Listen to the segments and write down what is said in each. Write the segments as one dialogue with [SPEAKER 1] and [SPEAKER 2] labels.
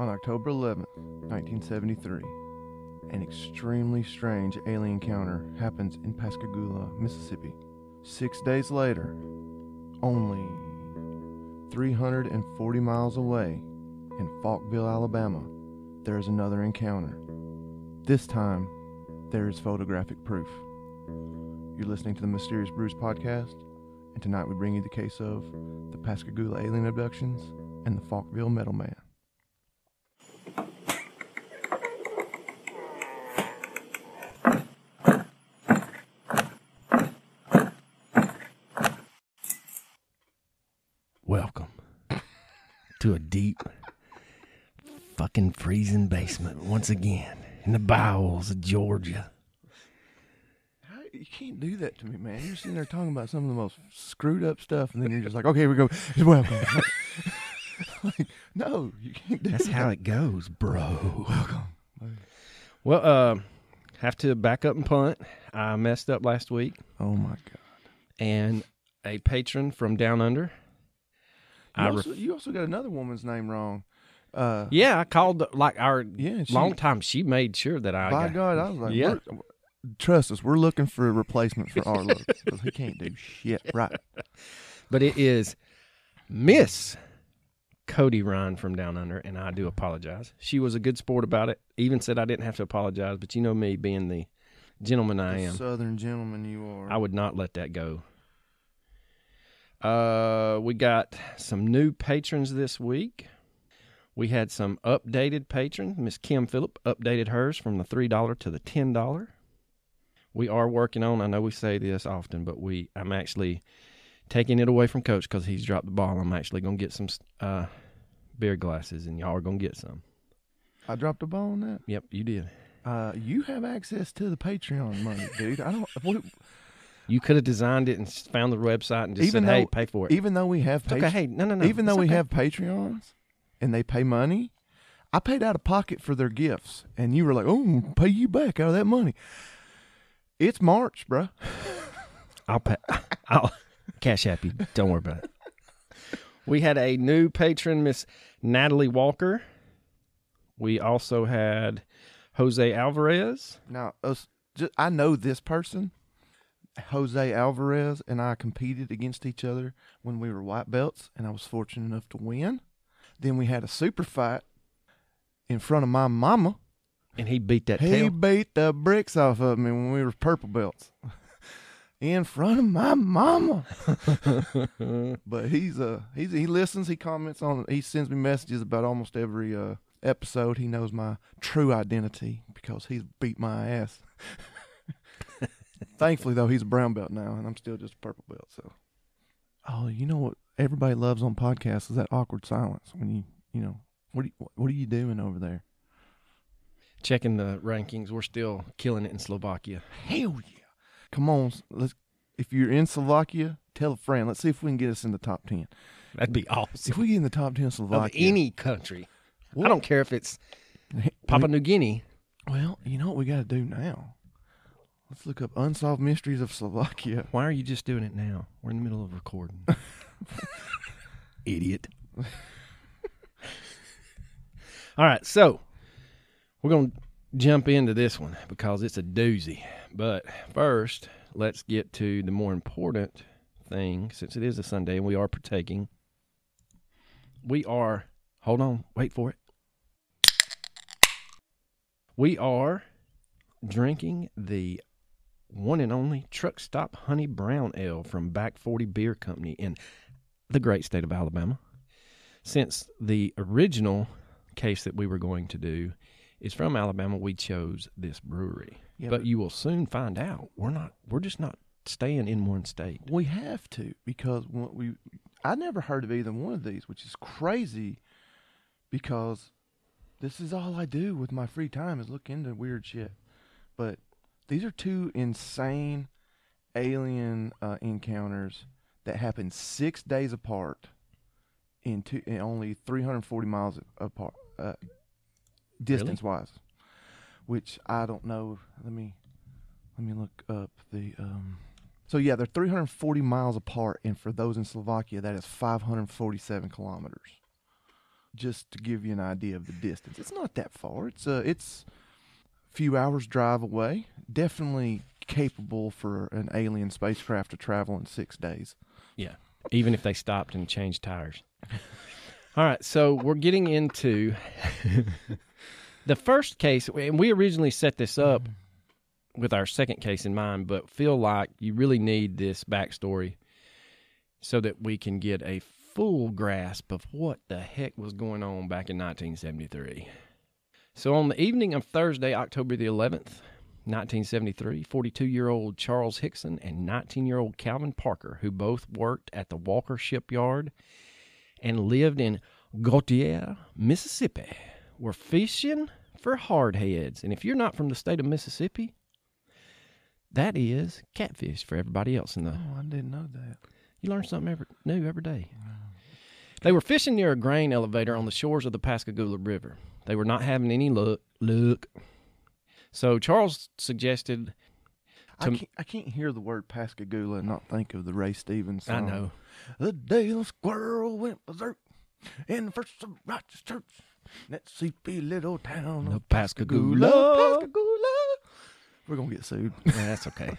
[SPEAKER 1] On October 11th, 1973, an extremely strange alien encounter happens in Pascagoula, Mississippi. Six days later, only 340 miles away in Falkville, Alabama, there is another encounter. This time, there is photographic proof. You're listening to the Mysterious Brews podcast, and tonight we bring you the case of the Pascagoula alien abductions and the Falkville Metal Man.
[SPEAKER 2] Welcome to a deep, fucking freezing basement once again in the bowels of Georgia.
[SPEAKER 1] You can't do that to me, man. You're sitting there talking about some of the most screwed up stuff, and then you're just like, okay, here we go. Welcome. like, no, you can't do
[SPEAKER 2] That's
[SPEAKER 1] that.
[SPEAKER 2] how it goes, bro.
[SPEAKER 1] Welcome.
[SPEAKER 2] Well, uh, have to back up and punt. I messed up last week,
[SPEAKER 1] Oh my god.
[SPEAKER 2] and a patron from down under.
[SPEAKER 1] You,
[SPEAKER 2] I
[SPEAKER 1] also,
[SPEAKER 2] ref-
[SPEAKER 1] you also got another woman's name wrong. Uh,
[SPEAKER 2] yeah, I called like our
[SPEAKER 1] yeah. She,
[SPEAKER 2] long time. She made sure that I
[SPEAKER 1] by
[SPEAKER 2] got.
[SPEAKER 1] God, I was like,
[SPEAKER 2] Yeah.
[SPEAKER 1] trust us, we're looking for a replacement for Arlo because he can't do shit. Right.
[SPEAKER 2] But it is Miss Cody Ryan from Down Under, and I do apologize. She was a good sport about it. Even said I didn't have to apologize, but you know me being the gentleman I am,
[SPEAKER 1] Southern gentleman you are.
[SPEAKER 2] I would not let that go. Uh, we got some new patrons this week. We had some updated patrons. Miss Kim Phillip updated hers from the three dollar to the ten dollar. We are working on. I know we say this often, but we I'm actually taking it away from Coach because he's dropped the ball. I'm actually gonna get some uh, beer glasses, and y'all are gonna get some.
[SPEAKER 1] I dropped a ball on that.
[SPEAKER 2] Yep, you did.
[SPEAKER 1] Uh, you have access to the Patreon money, dude. I don't. What,
[SPEAKER 2] You could have designed it and found the website and just
[SPEAKER 1] Even
[SPEAKER 2] said, "Hey,
[SPEAKER 1] though-
[SPEAKER 2] pay for it."
[SPEAKER 1] even though we have
[SPEAKER 2] It's okay. Hey, no, no, no.
[SPEAKER 1] even though
[SPEAKER 2] It's
[SPEAKER 1] we
[SPEAKER 2] okay.
[SPEAKER 1] have Patreons and they pay money, I paid out of pocket for their gifts, and you were like, "Oh, pay you back out of that money." It's March, bruh.
[SPEAKER 2] I'll pay. I'll cash app you. Don't worry about it. We had a new patron, Miss Natalie Walker. We also had Jose Alvarez.
[SPEAKER 1] Now, uh, just, I know this person. Jose Alvarez and I competed against each other when we were white belts, and I was fortunate enough to win. Then we had a super fight in front of my mama.
[SPEAKER 2] And he beat that
[SPEAKER 1] He
[SPEAKER 2] tail.
[SPEAKER 1] beat the bricks off of me when we were purple belts. In front of my mama. but he's uh he's he listens, he comments on he sends me messages about almost every uh episode. He knows my true identity because he's beat my ass. Thankfully though, he's a brown belt now and I'm still just a purple belt, so Oh, you know what everybody loves on podcasts is that awkward silence when you you know, what are you, what are you doing over there?
[SPEAKER 2] Checking the rankings, we're still killing it in Slovakia.
[SPEAKER 1] Hell yeah! Come on, let's. If you're in Slovakia, tell a friend. Let's see if we can get us in the top ten.
[SPEAKER 2] That'd be awesome.
[SPEAKER 1] If we get in the top ten,
[SPEAKER 2] Of
[SPEAKER 1] Slovakia.
[SPEAKER 2] any country. I don't care if it's Papua New Guinea.
[SPEAKER 1] Well, you know what we got to do now. Let's look up unsolved mysteries of Slovakia.
[SPEAKER 2] Why are you just doing it now? We're in the middle of recording. Idiot. All right, so we're going to jump into this one because it's a doozy. But first, let's get to the more important thing since it is a Sunday and we are partaking. We are, hold on, wait for it. We are drinking the one and only Truck Stop Honey Brown Ale from Back 40 Beer Company in the great state of Alabama. Since the original case that we were going to do is from Alabama, we chose this brewery.
[SPEAKER 1] Yeah,
[SPEAKER 2] but you will soon find out we're not we're just not staying in one state.
[SPEAKER 1] We have to because we I never heard of either one of these, which is crazy because this is all I do with my free time is look into weird shit. But these are two insane alien uh, encounters that happened six days apart in two in only 340 miles apart uh, distance wise which i don't know let me let me look up the um so yeah they're 340 miles apart and for those in slovakia that is 547 kilometers just to give you an idea of the distance. It's not that far. It's a it's a few hours drive away. Definitely capable for an alien spacecraft to travel in six days.
[SPEAKER 2] Even if they stopped and changed tires. All right, so we're getting into the first case, and we originally set this up with our second case in mind, but feel like you really need this backstory so that we can get a full grasp of what the heck was going on back in 1973. So, on the evening of Thursday, October the 11th, 1973, 42 year old Charles Hickson and 19 year old Calvin Parker, who both worked at the Walker Shipyard and lived in Gautier, Mississippi, were fishing for hardheads. And if you're not from the state of Mississippi, that is catfish for everybody else in the.
[SPEAKER 1] Oh, I didn't know that.
[SPEAKER 2] You learn something every, new every day. They were fishing near a grain elevator on the shores of the Pascagoula River. They were not having any luck. Look. So Charles suggested.
[SPEAKER 1] I
[SPEAKER 2] To-
[SPEAKER 1] can't, I can't hear the word Pascagoula and not think of the Ray Stevens song.
[SPEAKER 2] I know.
[SPEAKER 1] The day the squirrel went berserk in the first of righteous church. That sleepy little town of
[SPEAKER 2] Pascagoula.
[SPEAKER 1] Pascagoula. We're gonna get sued.
[SPEAKER 2] Yeah, that's okay.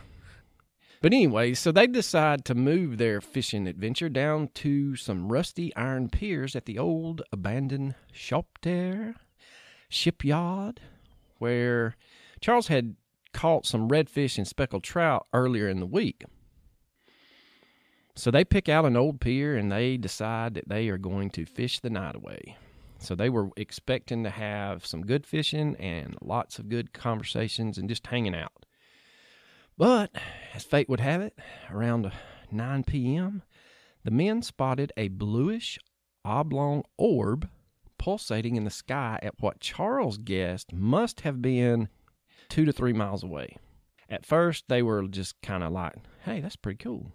[SPEAKER 2] But anyway, so they decide to move their fishing adventure down to some rusty iron piers at the old abandoned Shaupeter shipyard, where Charles had caught some redfish and speckled trout earlier in the week. So they pick out an old pier and they decide that they are going to fish the night away. So they were expecting to have some good fishing and lots of good conversations and just hanging out. But as fate would have it, around 9 p.m., the men spotted a bluish oblong orb pulsating in the sky at what Charles guessed must have been two to three miles away. At first, they were just kind of like, hey, that's pretty cool.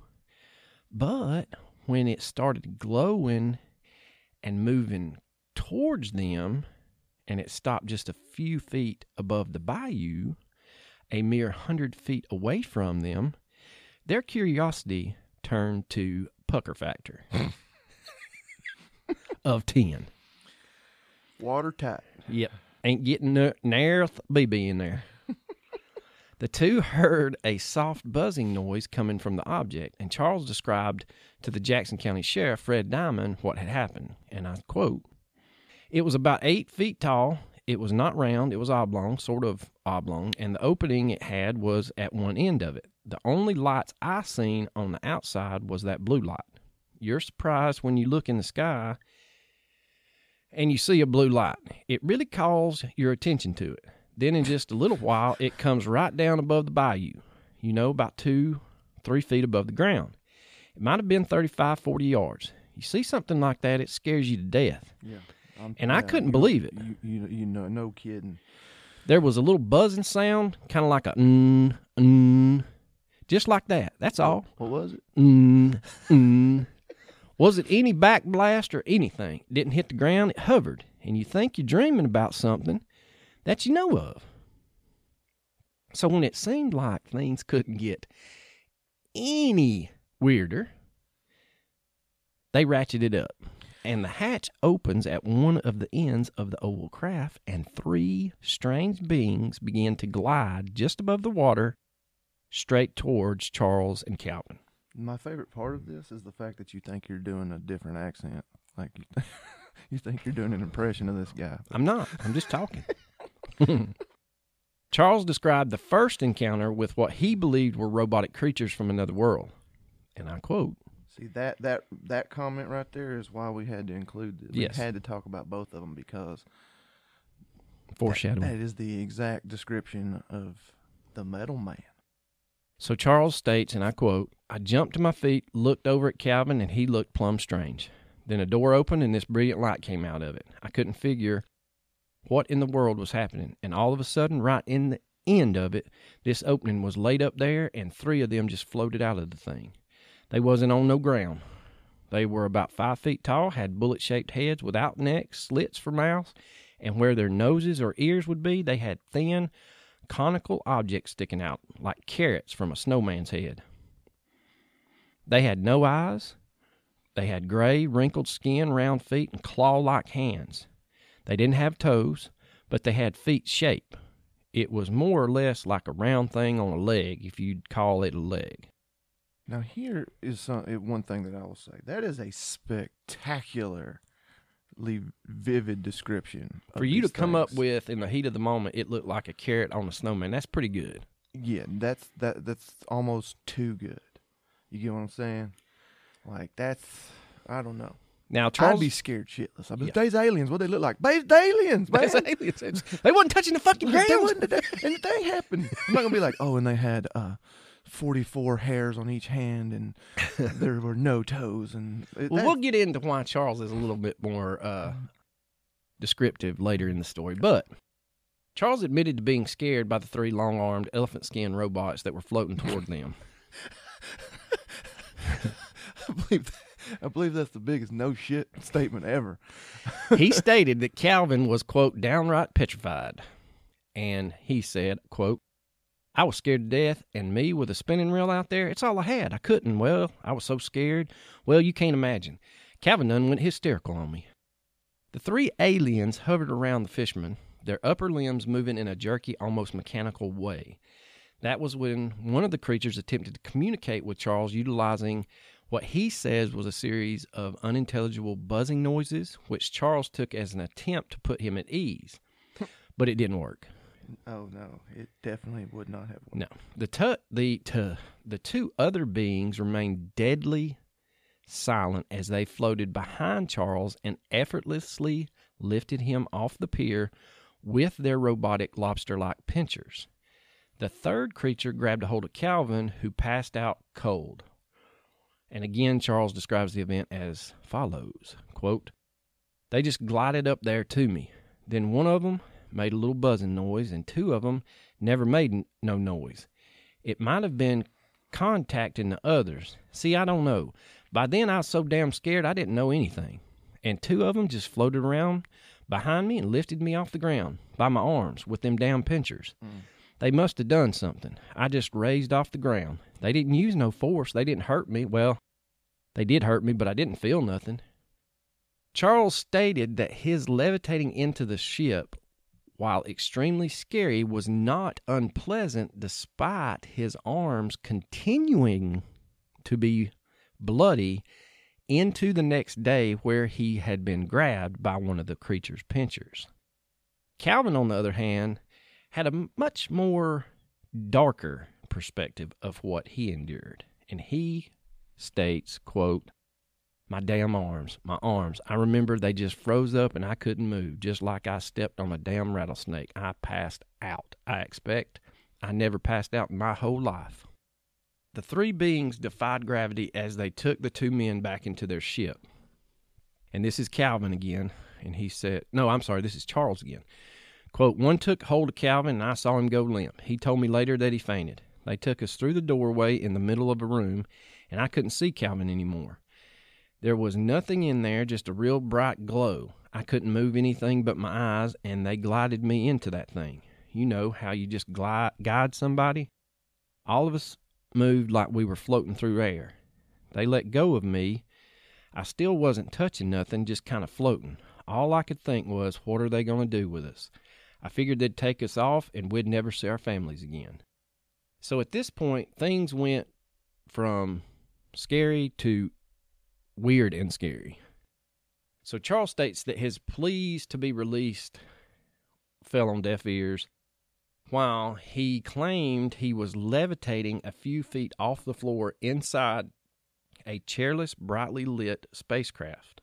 [SPEAKER 2] But when it started glowing and moving towards them, and it stopped just a few feet above the bayou, a mere hundred feet away from them, their curiosity turned to pucker factor of 10.
[SPEAKER 1] Watertight.
[SPEAKER 2] Yep. Ain't getting no, nary a th- BB in there. The two heard a soft buzzing noise coming from the object, and Charles described to the Jackson County Sheriff, Fred Diamond, what had happened. And I quote It was about eight feet tall. It was not round, it was oblong, sort of oblong, and the opening it had was at one end of it. The only lights I seen on the outside was that blue light. You're surprised when you look in the sky and you see a blue light. It really calls your attention to it. Then in just a little while, it comes right down above the bayou, you know, about two, three feet above the ground. It might have been 35, 40 yards. You see something like that, it scares you to death.
[SPEAKER 1] Yeah. I'm-
[SPEAKER 2] And I couldn't believe it.
[SPEAKER 1] You, you, you know, no kidding.
[SPEAKER 2] There was a little buzzing sound, kind of like a mm, mm, just like that. That's all.
[SPEAKER 1] What was it?
[SPEAKER 2] Mm, mm. Was it any back blast or anything? Didn't hit the ground, it hovered. And you think you're dreaming about something that you know of. So when it seemed like things couldn't get any weirder, they ratcheted up. And the hatch opens at one of the ends of the oval craft, and three strange beings begin to glide just above the water straight towards Charles and Calvin.
[SPEAKER 1] My favorite part of this is the fact that you think you're doing a different accent. Like you, you think you're doing an impression of this guy.
[SPEAKER 2] I'm not. I'm just talking. Charles described the first encounter with what he believed were robotic creatures from another world. And I quote
[SPEAKER 1] See that that that comment right there is why we had to include this.
[SPEAKER 2] Yes.
[SPEAKER 1] We had to talk about both of them because that-
[SPEAKER 2] foreshadowing.
[SPEAKER 1] that is the exact description of the metal man.
[SPEAKER 2] So Charles states, and I quote, I jumped to my feet, looked over at Calvin, and he looked plumb strange. Then a door opened and this brilliant light came out of it. I couldn't figure what in the world was happening. And all of a sudden, right in the end of it, this opening was laid up there and three of them just floated out of the thing. They wasn't on no ground. They were about five feet tall, had bullet shaped heads without necks, slits for mouths, and where their noses or ears would be, they had thin, conical objects sticking out like carrots from a snowman's head. They had no eyes, They had gray, wrinkled skin, round feet, and claw like hands. They didn't have toes, but they had feet shape. It was more or less like a round thing on a leg, if you'd call it a leg.
[SPEAKER 1] Now here is some, eh, one thing that I will say. That is a spectacularly vivid description.
[SPEAKER 2] For you to come up with in the heat of the moment, it looked like a carrot on a snowman. That's pretty good.
[SPEAKER 1] yeah, that's that that's almost too good. You get what I'm saying? Like that's I don't know.
[SPEAKER 2] Now
[SPEAKER 1] I'd
[SPEAKER 2] Charles,
[SPEAKER 1] be scared shitless. I'd be,
[SPEAKER 2] Yeah.
[SPEAKER 1] they's aliens. What they look like? They's aliens, man.
[SPEAKER 2] That's aliens. They wasn't touching the fucking ground.
[SPEAKER 1] That wasn't the, and the thing happened. I'm not gonna be like, oh, and they had uh, 44 hairs on each hand, and there were no toes, and it-
[SPEAKER 2] Well,
[SPEAKER 1] that-
[SPEAKER 2] we'll get into why Charles is a little bit more uh, descriptive later in the story. But Charles admitted to being scared by the three long armed elephant skin robots that were floating toward them.
[SPEAKER 1] I believe I believe that's the biggest no shit statement ever.
[SPEAKER 2] he stated that Calvin was, quote, downright petrified. And he said, quote, I was scared to death, and me with a spinning reel out there, it's all I had. I couldn't. Well, I was so scared. Well, you can't imagine. Calvin done went hysterical on me. The three aliens hovered around the fisherman, their upper limbs moving in a jerky, almost mechanical way. That was when one of the creatures attempted to communicate with Charles utilizing what he says was a series of unintelligible buzzing noises, which Charles took as an attempt to put him at ease. but it didn't work.
[SPEAKER 1] Oh no, it definitely would not have. Worked.
[SPEAKER 2] No. The tu- the tu- the two other beings remained deadly silent as they floated behind Charles and effortlessly lifted him off the pier with their robotic lobster-like pinchers. The third creature grabbed a hold of Calvin, who passed out cold. And again, Charles describes the event as follows quote, They just glided up there to me. Then one of them made a little buzzing noise, and two of them never made no noise. It might have been contacting the others. See, I don't know. By then, I was so damn scared I didn't know anything. And two of them just floated around behind me and lifted me off the ground by my arms with them damn pinchers. Mm. They must have done something. I just raised off the ground. They didn't use no force. They didn't hurt me. Well, they did hurt me, but I didn't feel nothing. Charles stated that his levitating into the ship, while extremely scary, was not unpleasant despite his arms continuing to be bloody into the next day where he had been grabbed by one of the creature's pinchers. Calvin, on the other hand, had a much more darker perspective of what he endured, and he states, quote, my damn arms, my arms. I remember they just froze up and I couldn't move, just like I stepped on a damn rattlesnake. I passed out. I expect I never passed out in my whole life. The three beings defied gravity as they took the two men back into their ship. And this is Calvin again, and he said, No, I'm sorry, this is Charles again. Quote, one took hold of Calvin and I saw him go limp. He told me later that he fainted. They took us through the doorway in the middle of a room, and I couldn't see Calvin anymore. There was nothing in there, just a real bright glow. I couldn't move anything but my eyes, and they glided me into that thing. You know how you just glide, guide somebody? All of us moved like we were floating through air. They let go of me. I still wasn't touching nothing, just kind of floating. All I could think was, what are they going to do with us? I figured they'd take us off and we'd never see our families again. So at this point, things went from scary to weird and scary. So Charles states that his pleas to be released fell on deaf ears, while he claimed he was levitating a few feet off the floor inside a chairless, brightly lit spacecraft.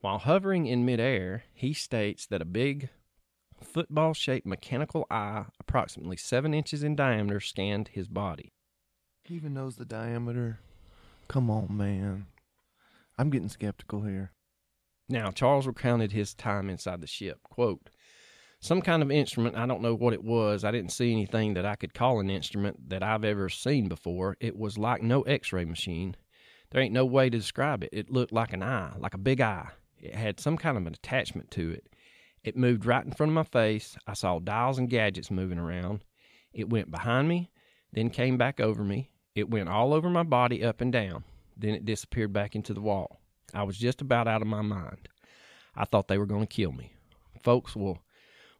[SPEAKER 2] While hovering in midair, he states that a big, football shaped mechanical eye, approximately seven inches in diameter, scanned his body.
[SPEAKER 1] He even knows the diameter. Come on, man. I'm getting skeptical here.
[SPEAKER 2] Now, Charles recounted his time inside the ship. Quote, some kind of instrument, I don't know what it was. I didn't see anything that I could call an instrument that I've ever seen before. It was like no x ray machine. There ain't no way to describe it. It looked like an eye, like a big eye. It had some kind of an attachment to it. It moved right in front of my face. I saw dials and gadgets moving around. It went behind me, then came back over me. It went all over my body, up and down. Then it disappeared back into the wall. I was just about out of my mind. I thought they were going to kill me. Folks will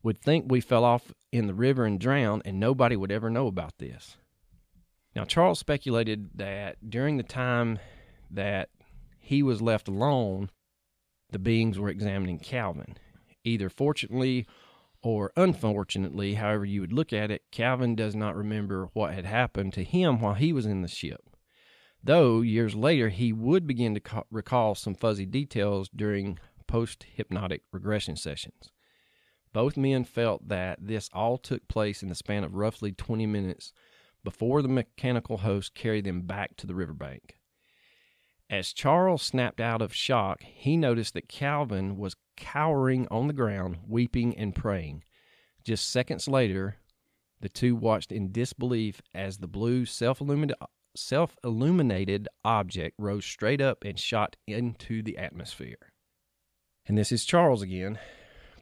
[SPEAKER 2] would think we fell off in the river and drowned, and nobody would ever know about this. Now, Charles speculated that during the time that he was left alone, the beings were examining Calvin. Either fortunately or unfortunately, however you would look at it, Calvin does not remember what had happened to him while he was in the ship. Though years later, he would begin to ca- recall some fuzzy details during post hypnotic regression sessions. Both men felt that this all took place in the span of roughly 20 minutes before the mechanical host carried them back to the riverbank. As Charles snapped out of shock, he noticed that Calvin was cowering on the ground, weeping and praying. Just seconds later, the two watched in disbelief as the blue self illuminated object rose straight up and shot into the atmosphere. And this is Charles again.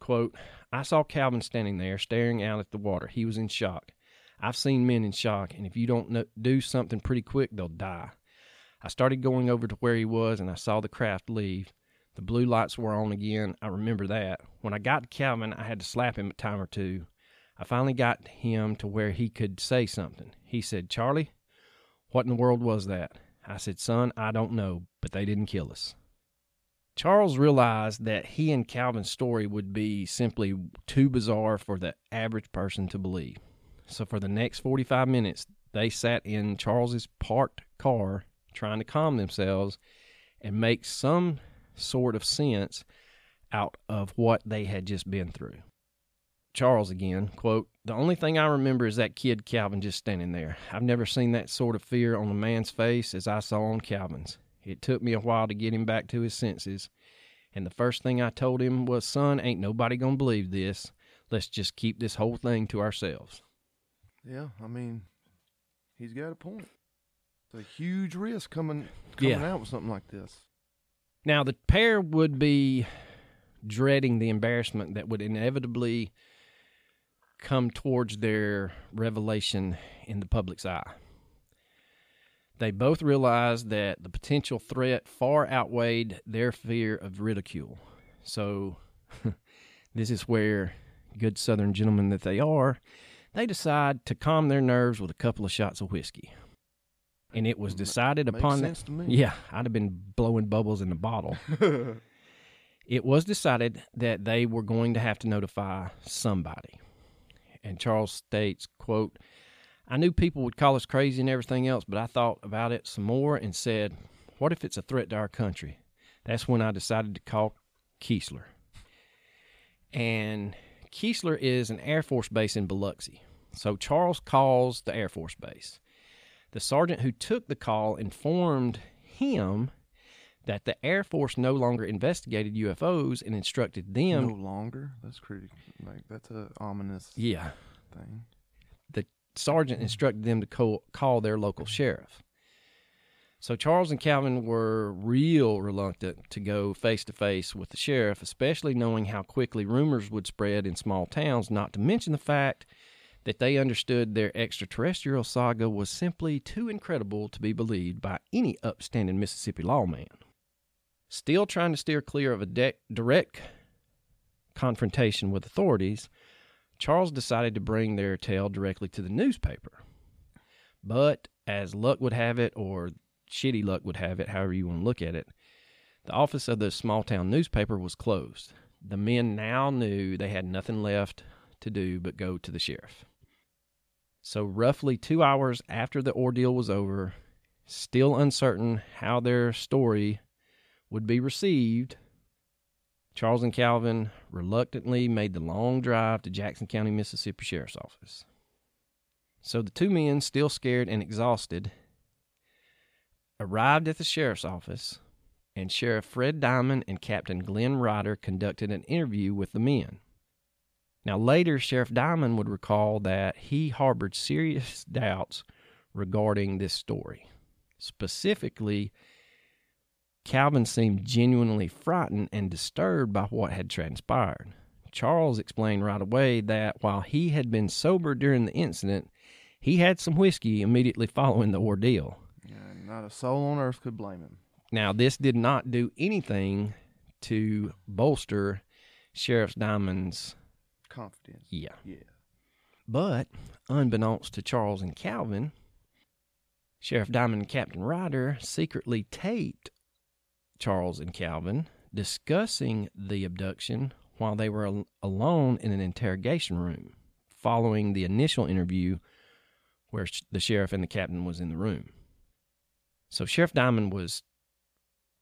[SPEAKER 2] Quote, I saw Calvin standing there staring out at the water. He was in shock. I've seen men in shock, and if you don't do something pretty quick, they'll die. I started going over to where he was, and I saw the craft leave. The blue lights were on again. I remember that. When I got to Calvin, I had to slap him a time or two. I finally got him to where he could say something. He said, Charlie, what in the world was that? I said, Son, I don't know, but they didn't kill us. Charles realized that he and Calvin's story would be simply too bizarre for the average person to believe. So for the next 45 minutes, they sat in Charles's parked car trying to calm themselves and make some sort of sense out of what they had just been through. Charles again, quote, The only thing I remember is that kid Calvin just standing there. I've never seen that sort of fear on a man's face as I saw on Calvin's. It took me a while to get him back to his senses. And the first thing I told him was, Son, ain't nobody to believe this. Let's just keep this whole thing to ourselves.
[SPEAKER 1] Yeah, I mean, he's got a point. A huge risk coming coming yeah. out with something like this.
[SPEAKER 2] Now the pair would be dreading the embarrassment that would inevitably come towards their revelation in the public's eye. They both realized that the potential threat far outweighed their fear of ridicule. So, this is where, good Southern gentlemen that they are, they decide to calm their nerves with a couple of shots of whiskey. And it was decided
[SPEAKER 1] Makes
[SPEAKER 2] upon
[SPEAKER 1] sense to me.
[SPEAKER 2] Yeah, I'd have been blowing bubbles in the bottle. it was decided that they were going to have to notify somebody. And Charles states, quote, I knew people would call us crazy and everything else, but I thought about it some more and said, what if it's a threat to our country? That's when I decided to call Keesler. And Keesler is an Air Force base in Biloxi. So Charles calls the Air Force Base. The sergeant who took the call informed him that the Air Force no longer investigated UFOs and instructed them.
[SPEAKER 1] No longer? That's pretty. Like that's a ominous.
[SPEAKER 2] Yeah.
[SPEAKER 1] Thing.
[SPEAKER 2] The sergeant instructed them to call, call their local sheriff. So Charles and Calvin were real reluctant to go face to face with the sheriff, especially knowing how quickly rumors would spread in small towns, not to mention the fact that they understood their extraterrestrial saga was simply too incredible to be believed by any upstanding Mississippi lawman. Still trying to steer clear of a de- direct confrontation with authorities, Charles decided to bring their tale directly to the newspaper. But as luck would have it, or shitty luck would have it, however you want to look at it, the office of the small town newspaper was closed. The men now knew they had nothing left to do but go to the sheriff. So, roughly two hours after the ordeal was over, still uncertain how their story would be received, Charles and Calvin reluctantly made the long drive to Jackson County, Mississippi Sheriff's Office. So the two men, still scared and exhausted, arrived at the sheriff's office, and Sheriff Fred Diamond and Captain Glenn Ryder conducted an interview with the men. Now, later, Sheriff Diamond would recall that he harbored serious doubts regarding this story. Specifically, Calvin seemed genuinely frightened and disturbed by what had transpired. Charles explained right away that while he had been sober during the incident, he had some whiskey immediately following the ordeal.
[SPEAKER 1] Yeah, not a soul on earth could blame him.
[SPEAKER 2] Now, this did not do anything to bolster Sheriff Diamond's
[SPEAKER 1] Confidence.
[SPEAKER 2] yeah.
[SPEAKER 1] Yeah.
[SPEAKER 2] But unbeknownst to Charles and Calvin, Sheriff Diamond and Captain Ryder secretly taped Charles and Calvin discussing the abduction while they were al- alone in an interrogation room following the initial interview where sh- the sheriff and the captain was in the room. So Sheriff Diamond was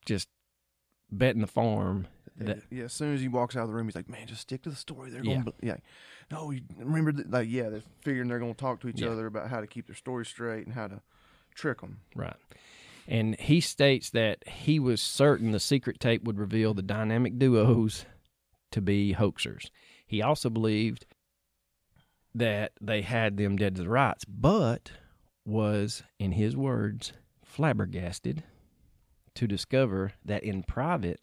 [SPEAKER 2] just betting the farm that
[SPEAKER 1] yeah, as soon as he walks out of the room, he's like, "Man, just stick to the story. They're
[SPEAKER 2] Yeah.
[SPEAKER 1] going, to yeah, no, you remember, that, like, yeah, they're figuring they're going to talk to each
[SPEAKER 2] Yeah.
[SPEAKER 1] other about how to keep their story straight and how to trick them.
[SPEAKER 2] Right. And he states that he was certain the secret tape would reveal the dynamic duos to be hoaxers. He also believed that they had them dead to the rights, but was, in his words, flabbergasted to discover that in private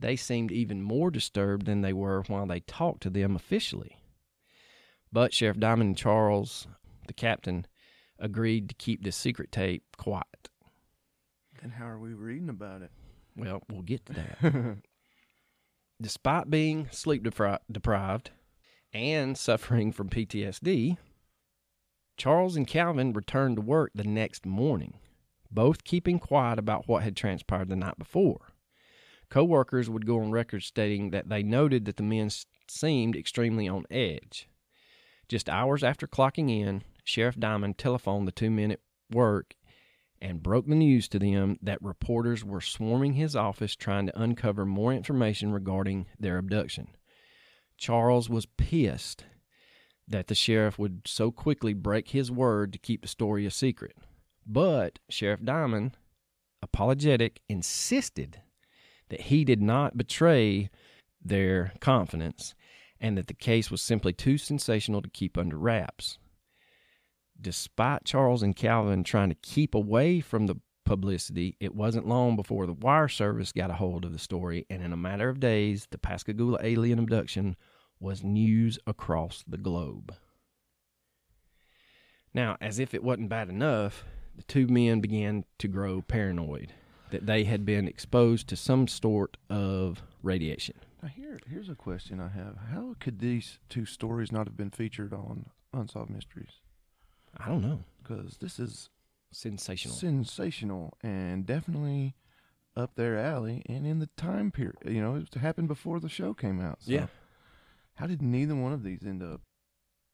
[SPEAKER 2] they seemed even more disturbed than they were while they talked to them officially. But Sheriff Diamond and Charles, the captain, agreed to keep this secret tape quiet.
[SPEAKER 1] Then how are we reading about it?
[SPEAKER 2] Well, we'll get to that. Despite being sleep depri- deprived and suffering from PTSD, Charles and Calvin returned to work the next morning, both keeping quiet about what had transpired the night before. Co-workers would go on record stating that they noted that the men seemed extremely on edge. Just hours after clocking in, Sheriff Diamond telephoned the two men at work and broke the news to them that reporters were swarming his office trying to uncover more information regarding their abduction. Charles was pissed that the sheriff would so quickly break his word to keep the story a secret. But Sheriff Diamond, apologetic, insisted that he did not betray their confidence and that the case was simply too sensational to keep under wraps despite Charles and Calvin trying to keep away from the publicity, it wasn't long before the wire service got a hold of the story, and in a matter of days, the Pascagoula alien abduction was news across the globe. Now, as if it wasn't bad enough, the two men began to grow paranoid that they had been exposed to some sort of radiation.
[SPEAKER 1] Now here, here's a question I have: How could these two stories not have been featured on Unsolved Mysteries?
[SPEAKER 2] I don't know.
[SPEAKER 1] Because this is
[SPEAKER 2] Sensational.
[SPEAKER 1] sensational and definitely up their alley, and in the time period, you know, it happened before the show came out. So
[SPEAKER 2] yeah.
[SPEAKER 1] How did neither one of these end up?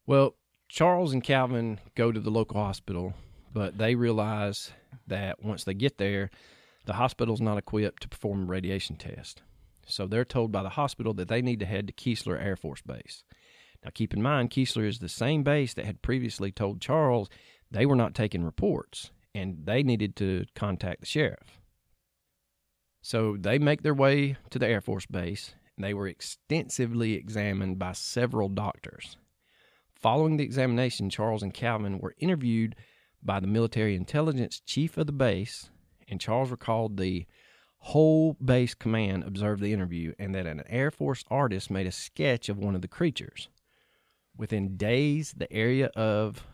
[SPEAKER 2] Well, Charles and Calvin go to the local hospital, but they realize that once they get there, the hospital's not equipped to perform a radiation test. So they're told by the hospital that they need to head to Keesler Air Force Base. Now, keep in mind, Keesler is the same base that had previously told Charles they were not taking reports and they needed to contact the sheriff. So they make their way to the Air Force Base and they were extensively examined by several doctors. Following the examination, Charles and Calvin were interviewed by the military intelligence chief of the base, and Charles recalled the whole base command observed the interview and that an Air Force artist made a sketch of one of the creatures. Within days, the area of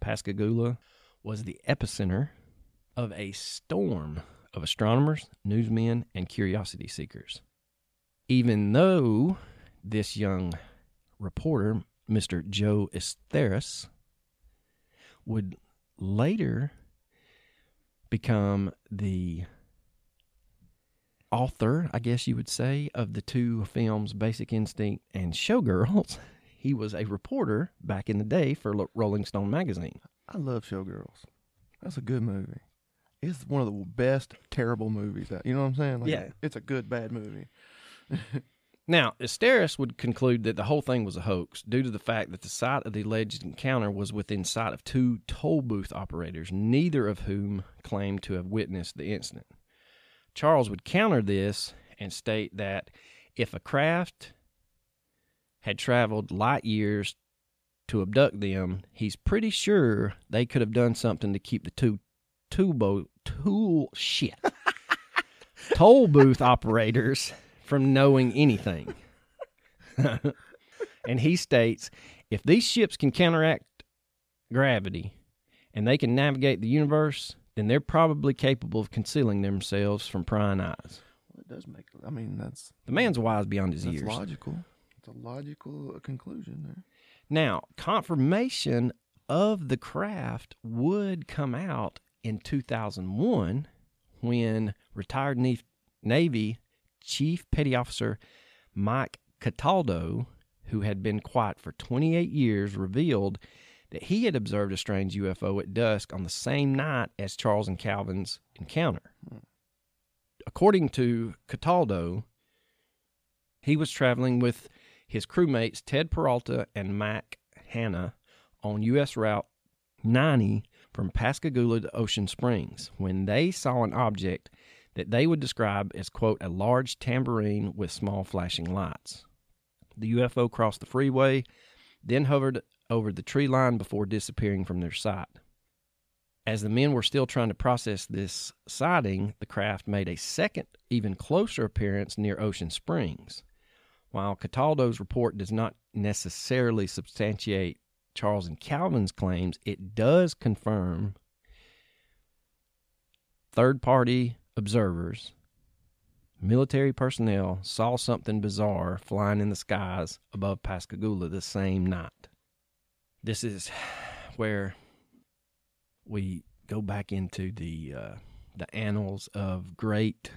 [SPEAKER 2] Pascagoula was the epicenter of a storm of astronomers, newsmen, and curiosity seekers. Even though this young reporter, Mr. Joe Eszterhas, would later become the author, I guess you would say, of the two films Basic Instinct and Showgirls. He was a reporter back in the day for Rolling Stone magazine.
[SPEAKER 1] I love Showgirls. That's a good movie. It's one of the best terrible movies. That you know what I'm saying? Like,
[SPEAKER 2] Yeah.
[SPEAKER 1] it's a good bad movie.
[SPEAKER 2] Now, Eszterhas would conclude that the whole thing was a hoax due to the fact that the site of the alleged encounter was within sight of two toll booth operators, neither of whom claimed to have witnessed the incident. Charles would counter this and state that if a craft had traveled light years to abduct them, he's pretty sure they could have done something to keep the two tubo tool shit toll booth operators from knowing anything. and he states if these ships can counteract gravity and they can navigate the universe then they're probably capable of concealing themselves from prying eyes.
[SPEAKER 1] Well, it does make. I mean, that's
[SPEAKER 2] The man's wise beyond his
[SPEAKER 1] that's
[SPEAKER 2] years.
[SPEAKER 1] logical. It's a logical uh, conclusion there.
[SPEAKER 2] Now, confirmation of the craft would come out in 2001 when retired Navy, Navy Chief Petty Officer Mike Cataldo, who had been quiet for 28 years, revealed that he had observed a strange UFO at dusk on the same night as Charles and Calvin's encounter. According to Cataldo, he was traveling with his crewmates Ted Peralta and Mac Hanna on U.S. Route 90 from Pascagoula to Ocean Springs when they saw an object that they would describe as, quote, a large tambourine with small flashing lights. The UFO crossed the freeway, then hovered over the tree line before disappearing from their sight. As the men were still trying to process this sighting, the craft made a second, even closer appearance near Ocean Springs. While Cataldo's report does not necessarily substantiate Charles and Calvin's claims, it does confirm third party observers, military personnel saw something bizarre flying in the skies above Pascagoula the same night. This is where we go back into the uh, the annals of great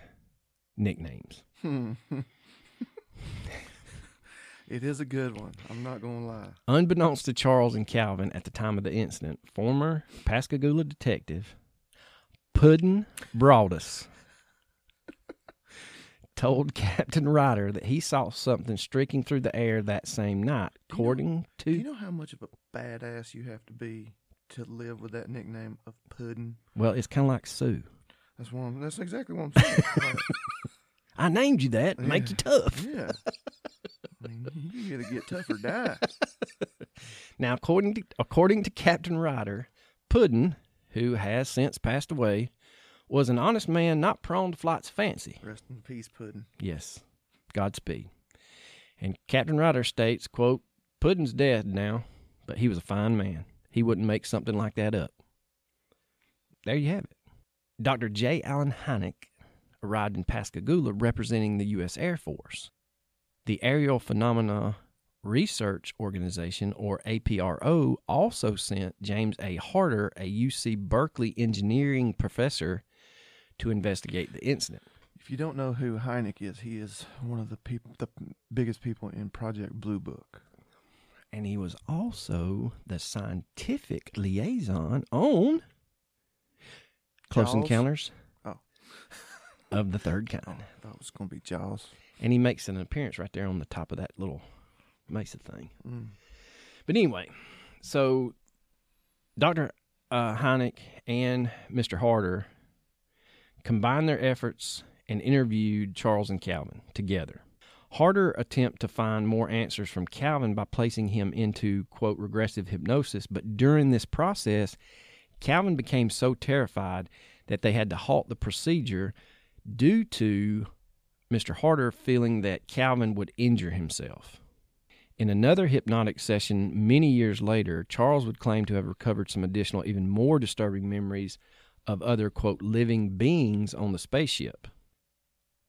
[SPEAKER 2] nicknames.
[SPEAKER 1] it is a good one. I'm not gonna lie.
[SPEAKER 2] Unbeknownst to Charles and Calvin at the time of the incident, former Pascagoula detective Puddin Broadus told Captain Ryder that he saw something streaking through the air that same night.
[SPEAKER 1] Do you know-
[SPEAKER 2] According
[SPEAKER 1] Do you know how much of a badass you have to be to live with that nickname of Puddin?
[SPEAKER 2] well, it's kind of like Sue.
[SPEAKER 1] That's what I'm, That's exactly what I'm saying.
[SPEAKER 2] I named you that to make you tough.
[SPEAKER 1] yeah. I mean, you either get tough or die.
[SPEAKER 2] Now, according to according to Captain Ryder, Puddin, who has since passed away, was an honest man not prone to flight's of fancy.
[SPEAKER 1] Rest in peace, Puddin.
[SPEAKER 2] Yes. Godspeed. And Captain Ryder states, quote, Puddin's dead now, but he was a fine man. He wouldn't make something like that up. There you have it. Dr. J. Allen Hynek arrived in Pascagoula representing the U.S. Air Force. The Aerial Phenomena Research Organization, or APRO, also sent James A. Harder, a UC Berkeley engineering professor, to investigate the incident.
[SPEAKER 1] If you don't know who Hynek is, he is one of the people, the biggest people in Project Blue Book.
[SPEAKER 2] and he was also the scientific liaison on Close
[SPEAKER 1] Jaws?
[SPEAKER 2] Encounters
[SPEAKER 1] Oh.
[SPEAKER 2] of the Third
[SPEAKER 1] Oh,
[SPEAKER 2] Kind.
[SPEAKER 1] I thought it was going to be Jaws.
[SPEAKER 2] And he makes an appearance right there on the top of that little mesa thing.
[SPEAKER 1] Mm.
[SPEAKER 2] But anyway, so Dr. Uh, Hynek and Mr. Harder combined their efforts and interviewed Charles and Calvin together. Harder attempt to find more answers from Calvin by placing him into quote regressive hypnosis, but during this process, Calvin became so terrified that they had to halt the procedure due to Mr. Harder feeling that Calvin would injure himself. In another hypnotic session many years later, Charles would claim to have recovered some additional, even more disturbing memories of other, quote, living beings on the spaceship.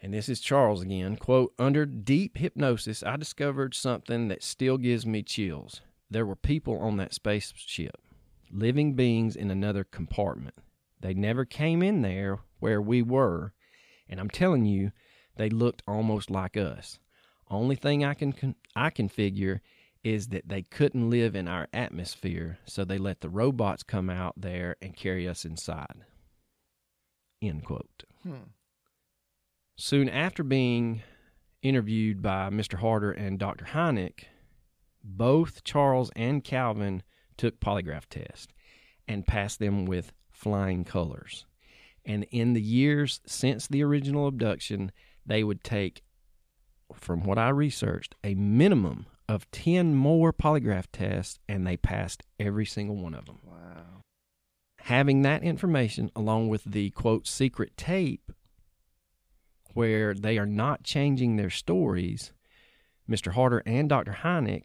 [SPEAKER 2] And this is Charles again, quote, under deep hypnosis, I discovered something that still gives me chills. There were people on that spaceship, living beings in another compartment. They never came in there where we were, and I'm telling you, they looked almost like us. Only thing I can con- I can figure is that they couldn't live in our atmosphere, so they let the robots come out there and carry us inside. End quote.
[SPEAKER 1] Hmm.
[SPEAKER 2] Soon after being interviewed by Mr. Harder and Dr. Hynek, both Charles and Calvin took polygraph tests and passed them with flying colors. And in the years since the original abduction, they would take, from what I researched, a minimum of 10 more polygraph tests, and they passed every single one of them
[SPEAKER 1] Wow.
[SPEAKER 2] having that information along with the quote secret tape where they are not changing their stories, Mr. Harder and Dr. Hynek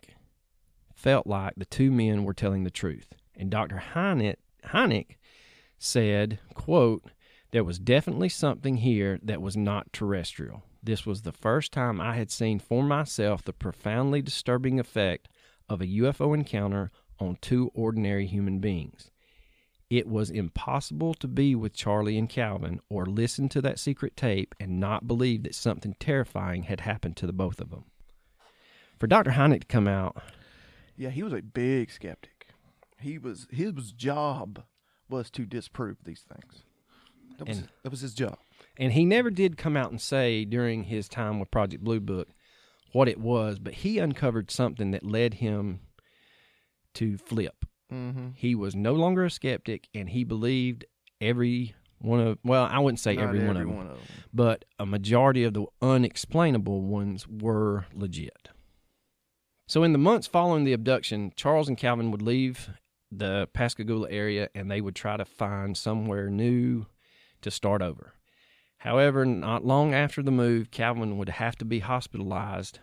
[SPEAKER 2] felt like the two men were telling the truth. And Dr. Hynek said, quote, there was definitely something here that was not terrestrial. This was the first time I had seen for myself the profoundly disturbing effect of a UFO encounter on two ordinary human beings. It was impossible to be with Charlie and Calvin or listen to that secret tape and not believe that something terrifying had happened to the both of them. For Dr. Hynek to come out,
[SPEAKER 1] Yeah, he was a big skeptic. He was his job was to disprove these things. That was that was his job.
[SPEAKER 2] And he never did come out and say during his time with Project Blue Book what it was, but he uncovered something that led him to flip.
[SPEAKER 1] Mm-hmm.
[SPEAKER 2] He was no longer a skeptic, and he believed every one of well, I wouldn't say every, one, of them,
[SPEAKER 1] one of them.
[SPEAKER 2] but a majority of the unexplainable ones were legit. So, in the months following the abduction, Charles and Calvin would leave the Pascagoula area and they would try to find somewhere new to start over. However, not long after the move, Calvin would have to be hospitalized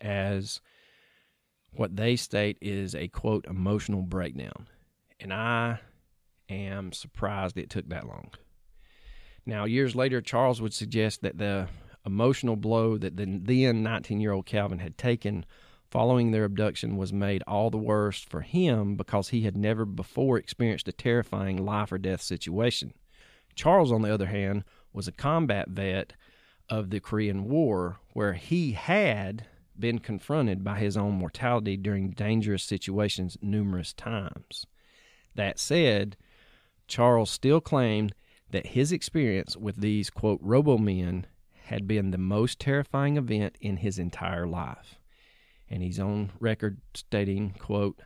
[SPEAKER 2] as what they state is a quote emotional breakdown. And I am surprised it took that long. Now, years later, Charles would suggest that the emotional blow that the then 19 year old Calvin had taken following their abduction was made all the worse for him because he had never before experienced a terrifying life or death situation. Charles, on the other hand, was a combat vet of the Korean War where he had been confronted by his own mortality during dangerous situations numerous times. That said, Charles still claimed that his experience with these, quote, robo men had been the most terrifying event in his entire life. And he's on record stating, quote,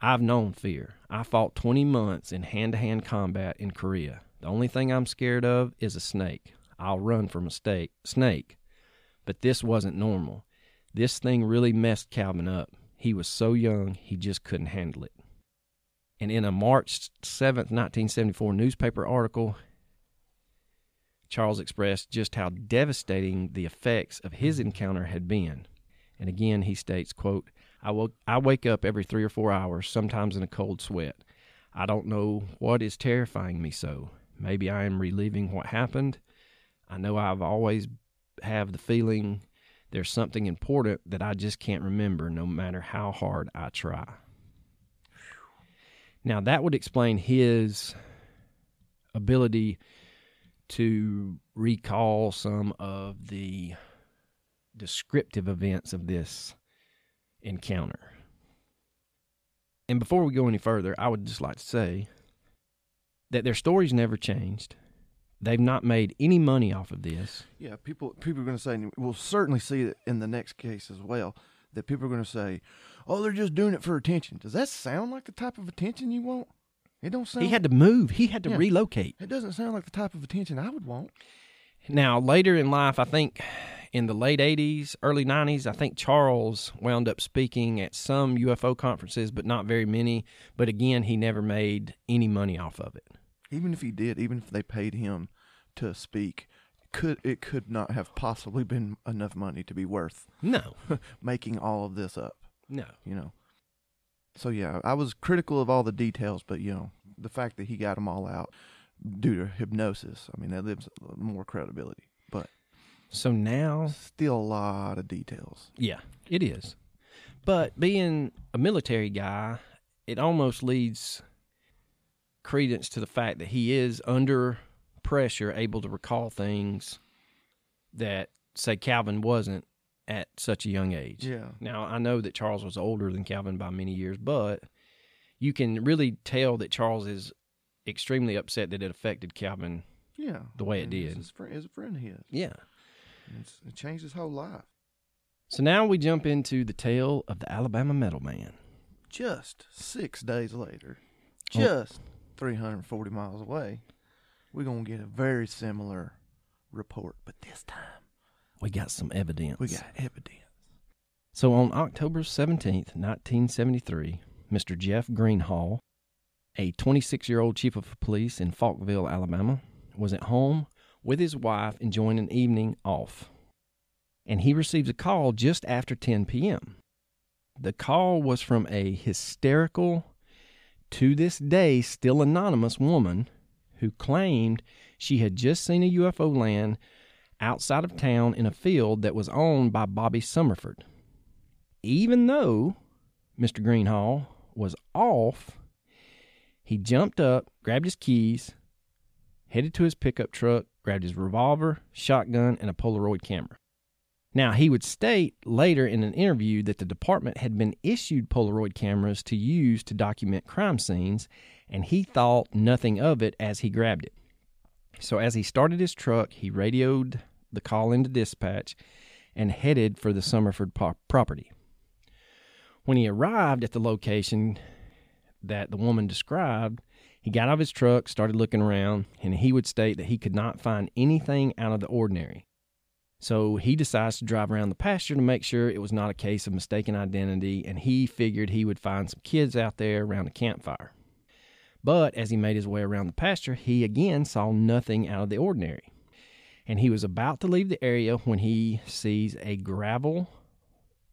[SPEAKER 2] I've known fear. I fought 20 months in hand to hand combat in Korea. The only thing I'm scared of is a snake. I'll run from a stake, snake. But this wasn't normal. This thing really messed Calvin up. He was so young, he just couldn't handle it. And in a March 7th, 1974 newspaper article, Charles expressed just how devastating the effects of his mm-hmm. encounter had been. And again, he states, quote, I, woke, I wake up every three or four hours, sometimes in a cold sweat. I don't know what is terrifying me so. Maybe I am reliving what happened. I know I've always have the feeling there's something important that I just can't remember no matter how hard I try. Now, that would explain his ability to recall some of the descriptive events of this encounter. And before we go any further, I would just like to say that their stories never changed. They've not made any money off of this.
[SPEAKER 1] Yeah, people people are going to say we'll certainly see it in the next case as well. That people are going to say, "Oh, they're just doing it for attention." Does that sound like the type of attention you want? It don't sound.
[SPEAKER 2] He had to move, he had to
[SPEAKER 1] Yeah.
[SPEAKER 2] relocate.
[SPEAKER 1] It doesn't sound like the type of attention I would want.
[SPEAKER 2] Now, later in life, I think in the late 80s, early 90s, I think Charles wound up speaking at some UFO conferences, but not very many. But again, he never made any money off of it.
[SPEAKER 1] Even if he did, even if they paid him to speak, could it could not have possibly been enough money to be worth
[SPEAKER 2] No,
[SPEAKER 1] making all of this up.
[SPEAKER 2] no.
[SPEAKER 1] You know. So yeah, I was critical of all the details, but you know the fact that he got them all out due to hypnosis. I mean that gives more credibility, but
[SPEAKER 2] So now,
[SPEAKER 1] still a lot of details.
[SPEAKER 2] yeah, it is. But being a military guy, it almost leads credence to the fact that he is under pressure able to recall things that, say, Calvin wasn't at such a young age.
[SPEAKER 1] Yeah.
[SPEAKER 2] Now, I know that Charles was older than Calvin by many years, but you can really tell that Charles is extremely upset that it affected Calvin.
[SPEAKER 1] Yeah.
[SPEAKER 2] The way it did.
[SPEAKER 1] His friend, is a friend of his.
[SPEAKER 2] Yeah.
[SPEAKER 1] It's, it changed his whole life.
[SPEAKER 2] So now we jump into the tale of the Alabama Metal Man.
[SPEAKER 1] Just six days later, just 340 miles away, we're going to get a very similar report, but this time
[SPEAKER 2] We got some evidence.
[SPEAKER 1] we got evidence.
[SPEAKER 2] So on October 17th, 1973, Mr. Jeff Greenhaw, a 26 year old chief of police in Falkville, Alabama, was at home with his wife enjoying an evening off. And he receives a call just after 10 p.m. The call was from a hysterical to this day still anonymous woman who claimed she had just seen a UFO land outside of town in a field that was owned by Bobby Summerford. Even though Mr. Greenhaw was off, he jumped up, grabbed his keys, headed to his pickup truck, grabbed his revolver, shotgun, and a Polaroid camera. Now, he would state later in an interview that the department had been issued Polaroid cameras to use to document crime scenes, and he thought nothing of it as he grabbed it. So, as he started his truck, he radioed the call into dispatch and headed for the Summerford property. When he arrived at the location that the woman described, he got out of his truck, started looking around, and he would state that he could not find anything out of the ordinary. So he decides to drive around the pasture to make sure it was not a case of mistaken identity, and he figured he would find some kids out there around a campfire. But as he made his way around the pasture, he again saw nothing out of the ordinary. And he was about to leave the area when he sees a gravel,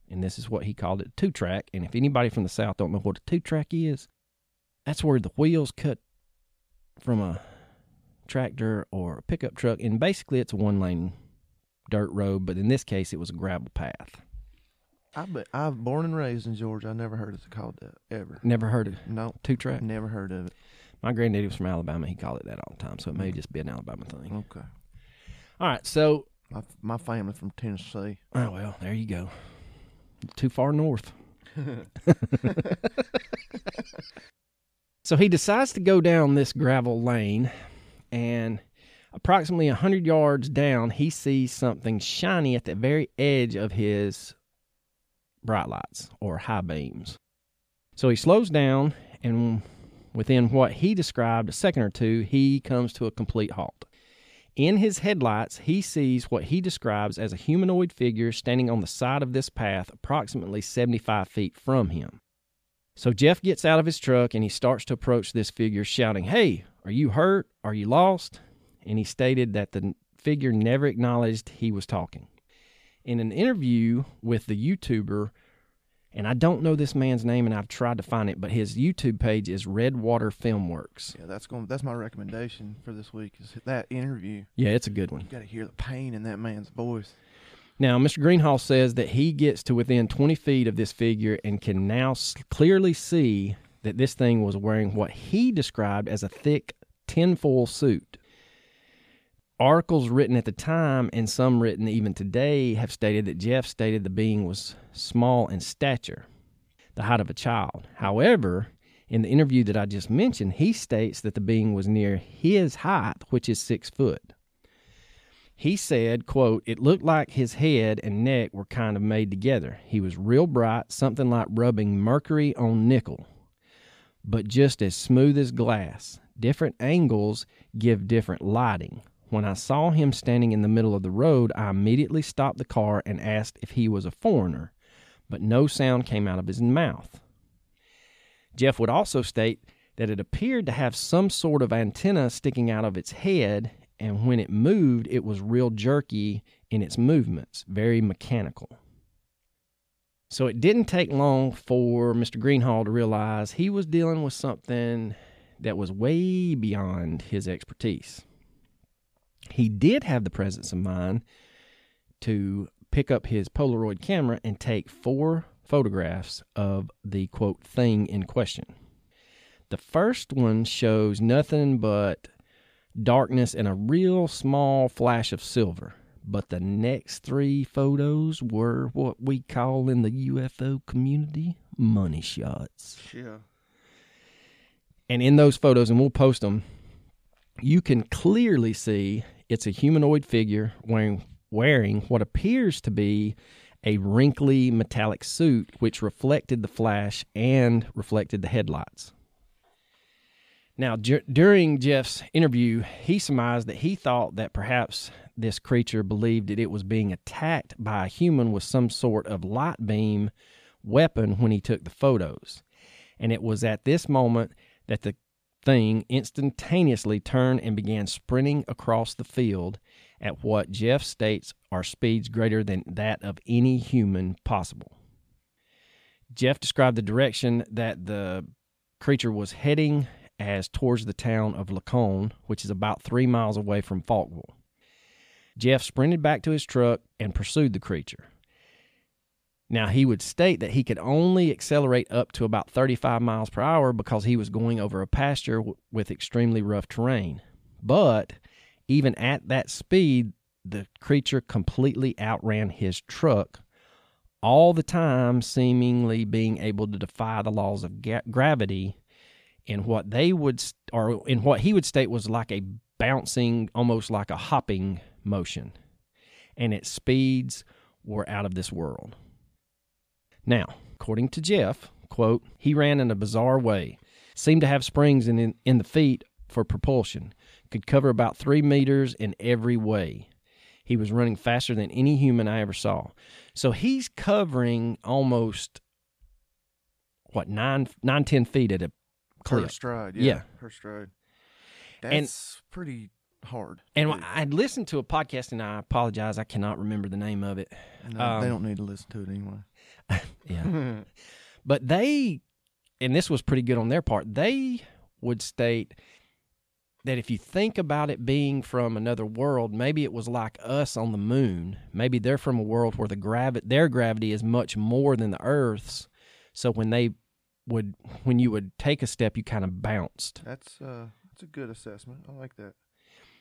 [SPEAKER 2] and this is what he called it, two track. And if anybody from the South don't know what a two track is, that's where the wheels cut from a tractor or a pickup truck, and basically it's a one lane dirt road, but in this case, it was a gravel path.
[SPEAKER 1] I bet I've born and raised in Georgia. I never heard it called that ever.
[SPEAKER 2] Never heard of it.
[SPEAKER 1] No,
[SPEAKER 2] two track.
[SPEAKER 1] never heard of it.
[SPEAKER 2] My granddaddy was from Alabama. He called it that all the time, so it may mm. just be an Alabama thing.
[SPEAKER 1] Okay,
[SPEAKER 2] All right, so
[SPEAKER 1] my my family from Tennessee.
[SPEAKER 2] oh well, there you go. Too far north. so he decides to go down this gravel lane, and approximately a hundred yards down, he sees something shiny at the very edge of his bright lights or high beams. So he slows down, and within what he described a second or two, he comes to a complete halt. In his headlights, he sees what he describes as a humanoid figure standing on the side of this path, approximately 75 feet from him. So Jeff gets out of his truck and he starts to approach this figure, shouting, Hey, are you hurt? Are you lost? And he stated that the figure never acknowledged he was talking. In an interview with the YouTuber, and I don't know this man's name and I've tried to find it, but his YouTube page is Redwater Filmworks.
[SPEAKER 1] Yeah, that's going. That's my recommendation for this week. Is that interview.
[SPEAKER 2] Yeah, it's a good one.
[SPEAKER 1] You got to hear the pain in that man's voice.
[SPEAKER 2] Now, Mr. Greenhaw says that he gets to within 20 feet of this figure and can now s- clearly see that this thing was wearing what he described as a thick tinfoil suit. Articles written at the time and some written even today have stated that Jeff stated the being was small in stature, the height of a child. However, in the interview that I just mentioned, he states that the being was near his height, which is six foot. He said, quote, it looked like his head and neck were kind of made together. He was real bright, something like rubbing mercury on nickel, but just as smooth as glass. Different angles give different lighting. When I saw him standing in the middle of the road, I immediately stopped the car and asked if he was a foreigner, but no sound came out of his mouth. Jeff would also state that it appeared to have some sort of antenna sticking out of its head, and when it moved, it was real jerky in its movements, very mechanical. So it didn't take long for Mr. Greenhaw to realize he was dealing with something that was way beyond his expertise. He did have the presence of mind to pick up his Polaroid camera and take four photographs of the quote thing in question. The first one shows nothing but darkness and a real small flash of silver. But the next three photos were what we call in the UFO community money shots.
[SPEAKER 1] Yeah.
[SPEAKER 2] And in those photos, and we'll post them, you can clearly see it's a humanoid figure wearing wearing what appears to be a wrinkly metallic suit which reflected the flash and reflected the headlights. Now, dur- during Jeff's interview, he surmised that he thought that perhaps this creature believed that it was being attacked by a human with some sort of light beam weapon when he took the photos. And it was at this moment that the thing instantaneously turned and began sprinting across the field at what Jeff states are speeds greater than that of any human possible. Jeff described the direction that the creature was heading as towards the town of Lacon, which is about three miles away from Falkville. Jeff sprinted back to his truck and pursued the creature. Now, he would state that he could only accelerate up to about 35 miles per hour because he was going over a pasture w- with extremely rough terrain. But even at that speed, the creature completely outran his truck, all the time seemingly being able to defy the laws of ga- gravity in what they would st- or in what he would state was like a bouncing almost like a hopping motion and its speeds were out of this world now according to jeff quote he ran in a bizarre way seemed to have springs in, in, the feet for propulsion could cover about three meters in every way he was running faster than any human i ever saw so he's covering almost what nine nine ten feet at a
[SPEAKER 1] Per stride,
[SPEAKER 2] Yeah.
[SPEAKER 1] yeah. Per stride. That's
[SPEAKER 2] And-
[SPEAKER 1] pretty hard.
[SPEAKER 2] And. I'd listened to a podcast, and I apologize, I cannot remember the name of it.
[SPEAKER 1] No,
[SPEAKER 2] um,
[SPEAKER 1] they don't need to listen to it anyway.
[SPEAKER 2] Yeah, but they, and this was pretty good on their part. They would state that if you think about it being from another world, maybe it was like us on the moon. Maybe they're from a world where the gravi- their gravity is much more than the Earth's. So when they would, when you would take a step, you kind of bounced.
[SPEAKER 1] That's uh, that's a good assessment. I like that.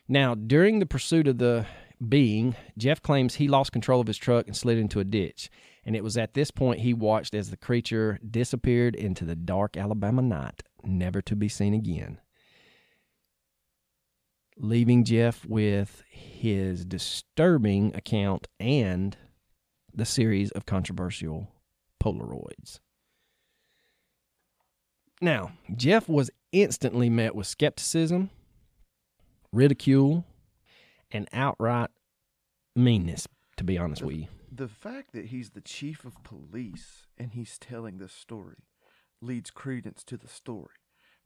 [SPEAKER 2] Now, during the pursuit of the being, Jeff claims he lost control of his truck and slid into a ditch. And it was at this point he watched as the creature disappeared into the dark Alabama night, never to be seen again. Leaving Jeff with his disturbing account and the series of controversial Polaroids. Now, Jeff was instantly met with skepticism ridicule, and outright meanness, to be honest with you.
[SPEAKER 1] The fact that he's the chief of police and he's telling this story leads credence to the story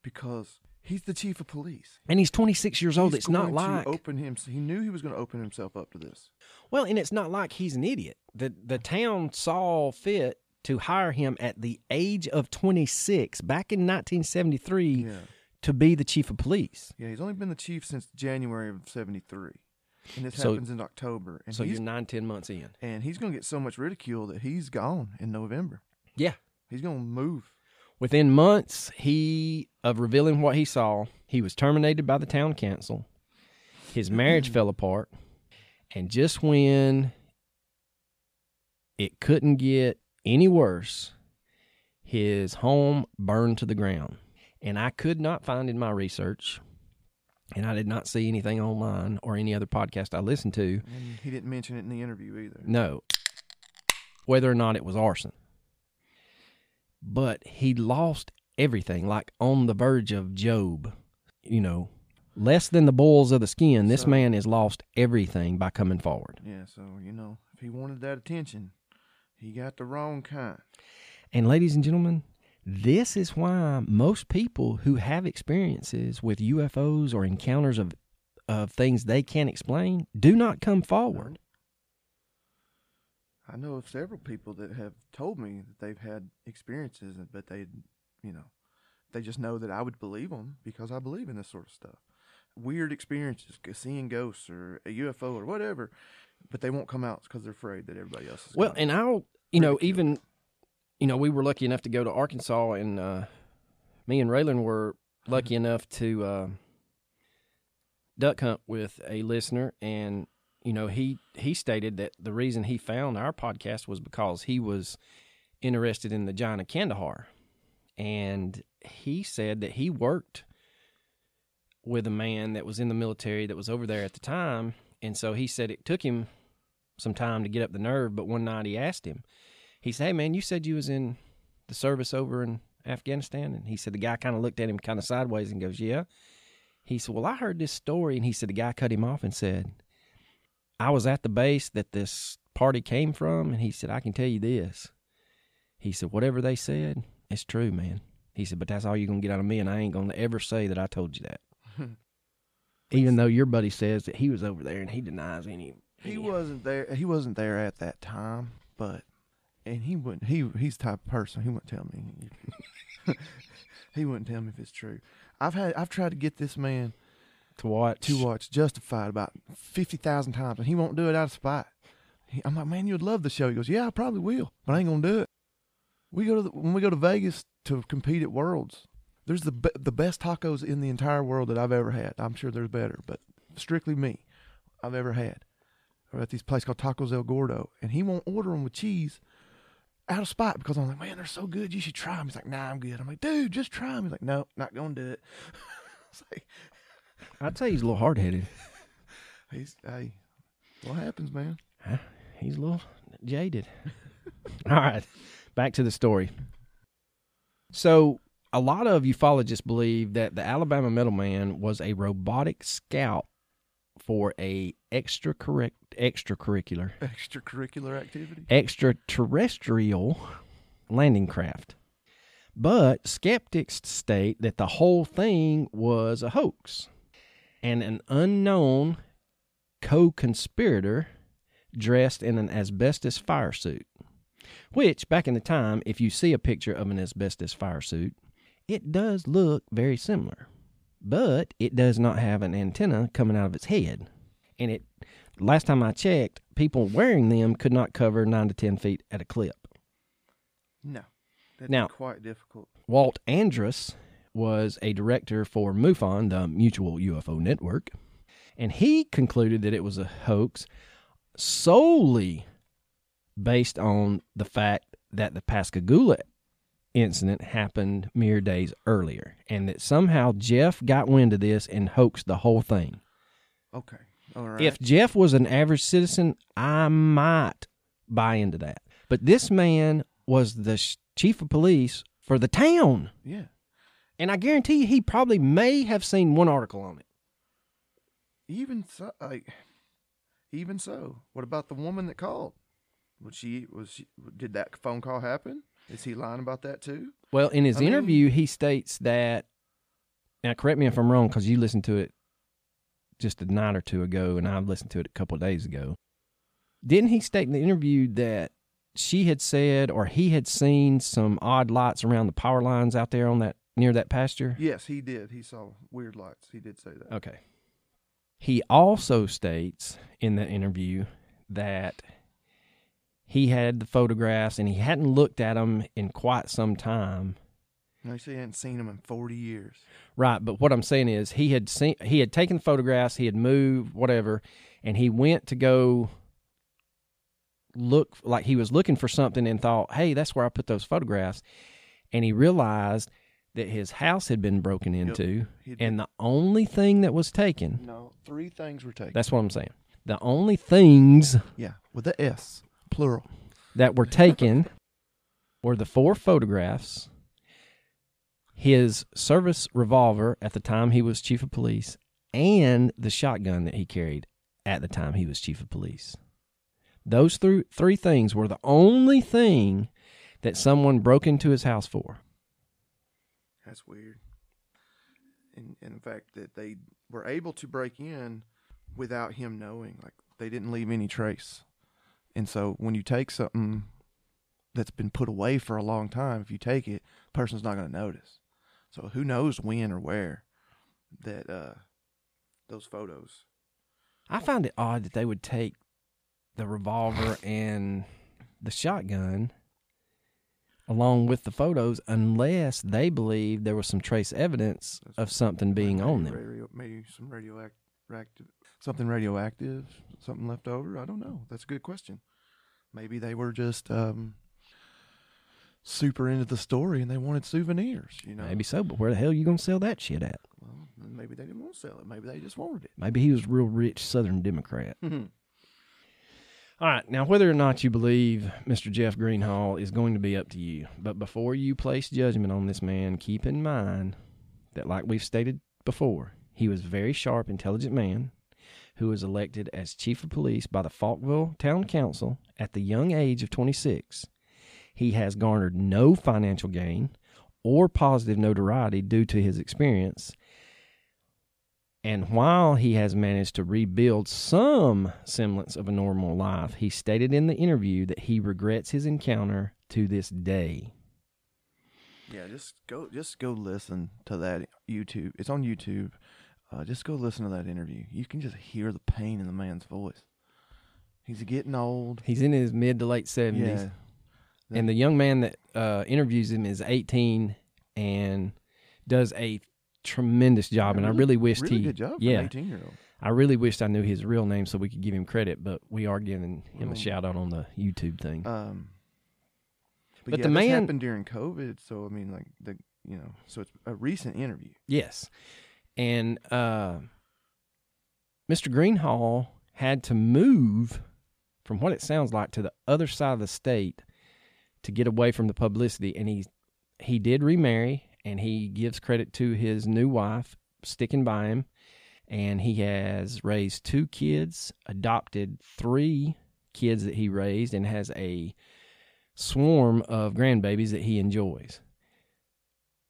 [SPEAKER 1] because he's the chief of police.
[SPEAKER 2] And he's 26 years old.
[SPEAKER 1] He's
[SPEAKER 2] it's not like
[SPEAKER 1] open him. He knew he was going to open himself up to this.
[SPEAKER 2] well, and it's not like he's an idiot. The the town saw fit to hire him at the age of 26 back in 1973
[SPEAKER 1] Yeah,
[SPEAKER 2] to be the chief of police.
[SPEAKER 1] yeah. He's only been the chief since January of '73, and this
[SPEAKER 2] So-
[SPEAKER 1] happens in October. And
[SPEAKER 2] So
[SPEAKER 1] he's
[SPEAKER 2] you're nine, ten months in.
[SPEAKER 1] and he's going to get so much ridicule that he's gone in November.
[SPEAKER 2] Yeah.
[SPEAKER 1] He's going to move.
[SPEAKER 2] Within months, he of revealing what he saw, he was terminated by the town council. His marriage fell apart, and just when it couldn't get any worse, his home burned to the ground. And I could not find in my research, and I did not see anything online or any other podcast I listened to,
[SPEAKER 1] And he didn't mention it in the interview either.
[SPEAKER 2] no, whether or not it was arson. But he lost everything, like on the verge of Job. You know, less than the boils of the skin. This
[SPEAKER 1] So-
[SPEAKER 2] man has lost everything by coming forward.
[SPEAKER 1] Yeah, so you know, if he wanted that attention, he got the wrong kind.
[SPEAKER 2] And ladies and gentlemen, this is why most people who have experiences with UFOs or encounters of of things they can't explain do not come forward.
[SPEAKER 1] I know of several people that have told me that they've had experiences, but they, you know, they just know that I would believe them because I believe in this sort of stuff. Weird experiences, seeing ghosts or a UFO or whatever, but they won't come out because they're afraid that everybody else is.
[SPEAKER 2] Well, and I'll, you know, even, you know, we were lucky enough to go to Arkansas, and uh, me and Raylan were lucky enough to uh, duck hunt with a listener, and you know, he he stated that the reason he found our podcast was because he was interested in the giant of Kandahar, and he said that he worked with a man that was in the military that was over there at the time, and so he said it took him some time to get up the nerve. But one night he asked him, he said, "Hey man, you said you was in the service over in Afghanistan?" And he said the guy kind of looked at him kind of sideways and goes, "Yeah." He said, "Well, I heard this story," and he said the guy cut him off and said, "I was at the base that this party came from," and he said, "I can tell you this." He said, "Whatever they said, it's true, man." He said, "But that's all you're gonna get out of me, and I ain't gonna ever say that I told you that." Even though your buddy says that he was over there and he denies any.
[SPEAKER 1] he wasn't there. He wasn't there at that time, but and he wouldn't. He he's the type of person he wouldn't tell me. He wouldn't tell me if it's true. I've had I've tried to get this man
[SPEAKER 2] To watch.
[SPEAKER 1] to watch Justified about fifty thousand times, and he won't do it out of spite. He, I'm like, man, you'd love the show. He goes, yeah, I probably will, but I ain't gonna do it. We go to the, when we go to Vegas to compete at Worlds. There's the be- the best tacos in the entire world that I've ever had. I'm sure there's better, but strictly me, I've ever had. We're at this place called Tacos El Gordo, and he won't order them with cheese out of spite because I'm like, man, they're so good. You should try them. He's like, nah, I'm good. I'm like, dude, just try them. He's like, no, not gonna do it. like,
[SPEAKER 2] I'd say he's a little hard headed.
[SPEAKER 1] he's hey, what happens, man?
[SPEAKER 2] He's a little jaded. All right, back to the story. So, a lot of ufologists believe that the Alabama Metal Man was a robotic scout for a extracurric- extracurricular
[SPEAKER 1] Extracurricular activity.
[SPEAKER 2] extraterrestrial landing craft. But skeptics state that the whole thing was a hoax and an unknown co conspirator dressed in an asbestos fire suit. Which, back in the time, if you see a picture of an asbestos fire suit, it does look very similar. But it does not have an antenna coming out of its head. And it, last time I checked, people wearing them could not cover 9 to 10 feet at a clip.
[SPEAKER 1] No, that'd
[SPEAKER 2] Now-
[SPEAKER 1] quite difficult.
[SPEAKER 2] Walt Andrus was a director for MUFON, the Mutual UFO Network, and he concluded that it was a hoax solely based on the fact that the Pascagoula incident happened mere days earlier, and that somehow Jeff got wind of this and hoaxed the whole thing.
[SPEAKER 1] Okay, all right.
[SPEAKER 2] If Jeff was an average citizen, I might buy into that. But this man was the sh- chief of police for the town.
[SPEAKER 1] yeah,
[SPEAKER 2] And I guarantee you, he probably may have seen one article on it.
[SPEAKER 1] even so, like, even so, what about the woman that called? Was she was she, did that phone call happen? Is he lying about that too?
[SPEAKER 2] Well, in his
[SPEAKER 1] I mean-
[SPEAKER 2] interview, he states that. Now, correct me if I'm wrong, because you listened to it just a night or two ago, and I've listened to it a couple of days ago. Didn't he state in the interview that she had said, or he had seen some odd lights around the power lines out there on that near that pasture?
[SPEAKER 1] Yes, he did. He saw weird lights. He did say that.
[SPEAKER 2] Okay. He also states in that interview that he had the photographs and he hadn't looked at them in quite some time.
[SPEAKER 1] No, he said he hadn't seen them in forty years.
[SPEAKER 2] Right, but what I'm saying is he had seen he had taken photographs, he had moved whatever, and he went to go look like he was looking for something and thought, "Hey, that's where I put those photographs." And he realized that his house had been broken into
[SPEAKER 1] He
[SPEAKER 2] and the only thing that was taken,
[SPEAKER 1] no, three things were taken.
[SPEAKER 2] that's what I'm saying. The only things
[SPEAKER 1] yeah, with the S, plural.
[SPEAKER 2] that were taken were the four photographs, his service revolver at the time he was chief of police, and the shotgun that he carried at the time he was chief of police. Those three, three things were the only thing that someone broke into his house for.
[SPEAKER 1] That's weird. And, and in fact, that they were able to break in without him knowing. Like they didn't leave any trace. And so when you take something that's been put away for a long time, if you take it, the person's not going to notice. So who knows when or where that uh, those photos.
[SPEAKER 2] I find it odd that they would take the revolver and the shotgun along with the photos unless they believed there was some trace evidence of something being on them.
[SPEAKER 1] Maybe some radioactive, something radioactive, something left over. I don't know. That's a good question. Maybe they were just um, super into the story and they wanted souvenirs. You know,
[SPEAKER 2] Maybe so, but where the hell are you going to sell that shit at?
[SPEAKER 1] Well, maybe they didn't want to sell it. Maybe they just wanted it.
[SPEAKER 2] Maybe he was a real rich Southern Democrat.
[SPEAKER 1] Mhm.
[SPEAKER 2] All right, now whether or not you believe Mr. Jeff Greenhaw is going to be up to you. But before you place judgment on this man, keep in mind that, like we've stated before, he was a very sharp, intelligent man who was elected as chief of police by the Falkville Town Council at the young age of 26. He has garnered no financial gain or positive notoriety due to his experience. And while he has managed to rebuild some semblance of a normal life, he stated in the interview that he regrets his encounter to this day.
[SPEAKER 1] Yeah, just go just go listen to that YouTube. It's on YouTube. Uh, just go listen to that interview. You can just hear the pain in the man's voice. He's getting old.
[SPEAKER 2] He's in his mid to late seventies,
[SPEAKER 1] Yeah.
[SPEAKER 2] and the young man that uh, interviews him is eighteen and does a tremendous job. and I really wished
[SPEAKER 1] really
[SPEAKER 2] he,
[SPEAKER 1] good job
[SPEAKER 2] yeah,
[SPEAKER 1] an 18 year old.
[SPEAKER 2] I really wished I knew his real name so we could give him credit. But we are giving him a shout out on the YouTube thing.
[SPEAKER 1] Um, but,
[SPEAKER 2] But
[SPEAKER 1] yeah,
[SPEAKER 2] the
[SPEAKER 1] this
[SPEAKER 2] man-
[SPEAKER 1] happened during COVID, so I mean, like the you know, so it's a recent interview.
[SPEAKER 2] Yes. And uh, Mr. Greenhaw had to move, from what it sounds like, to the other side of the state to get away from the publicity. And he he did remarry, and he gives credit to his new wife sticking by him. And he has raised two kids, adopted three kids that he raised, and has a swarm of grandbabies that he enjoys.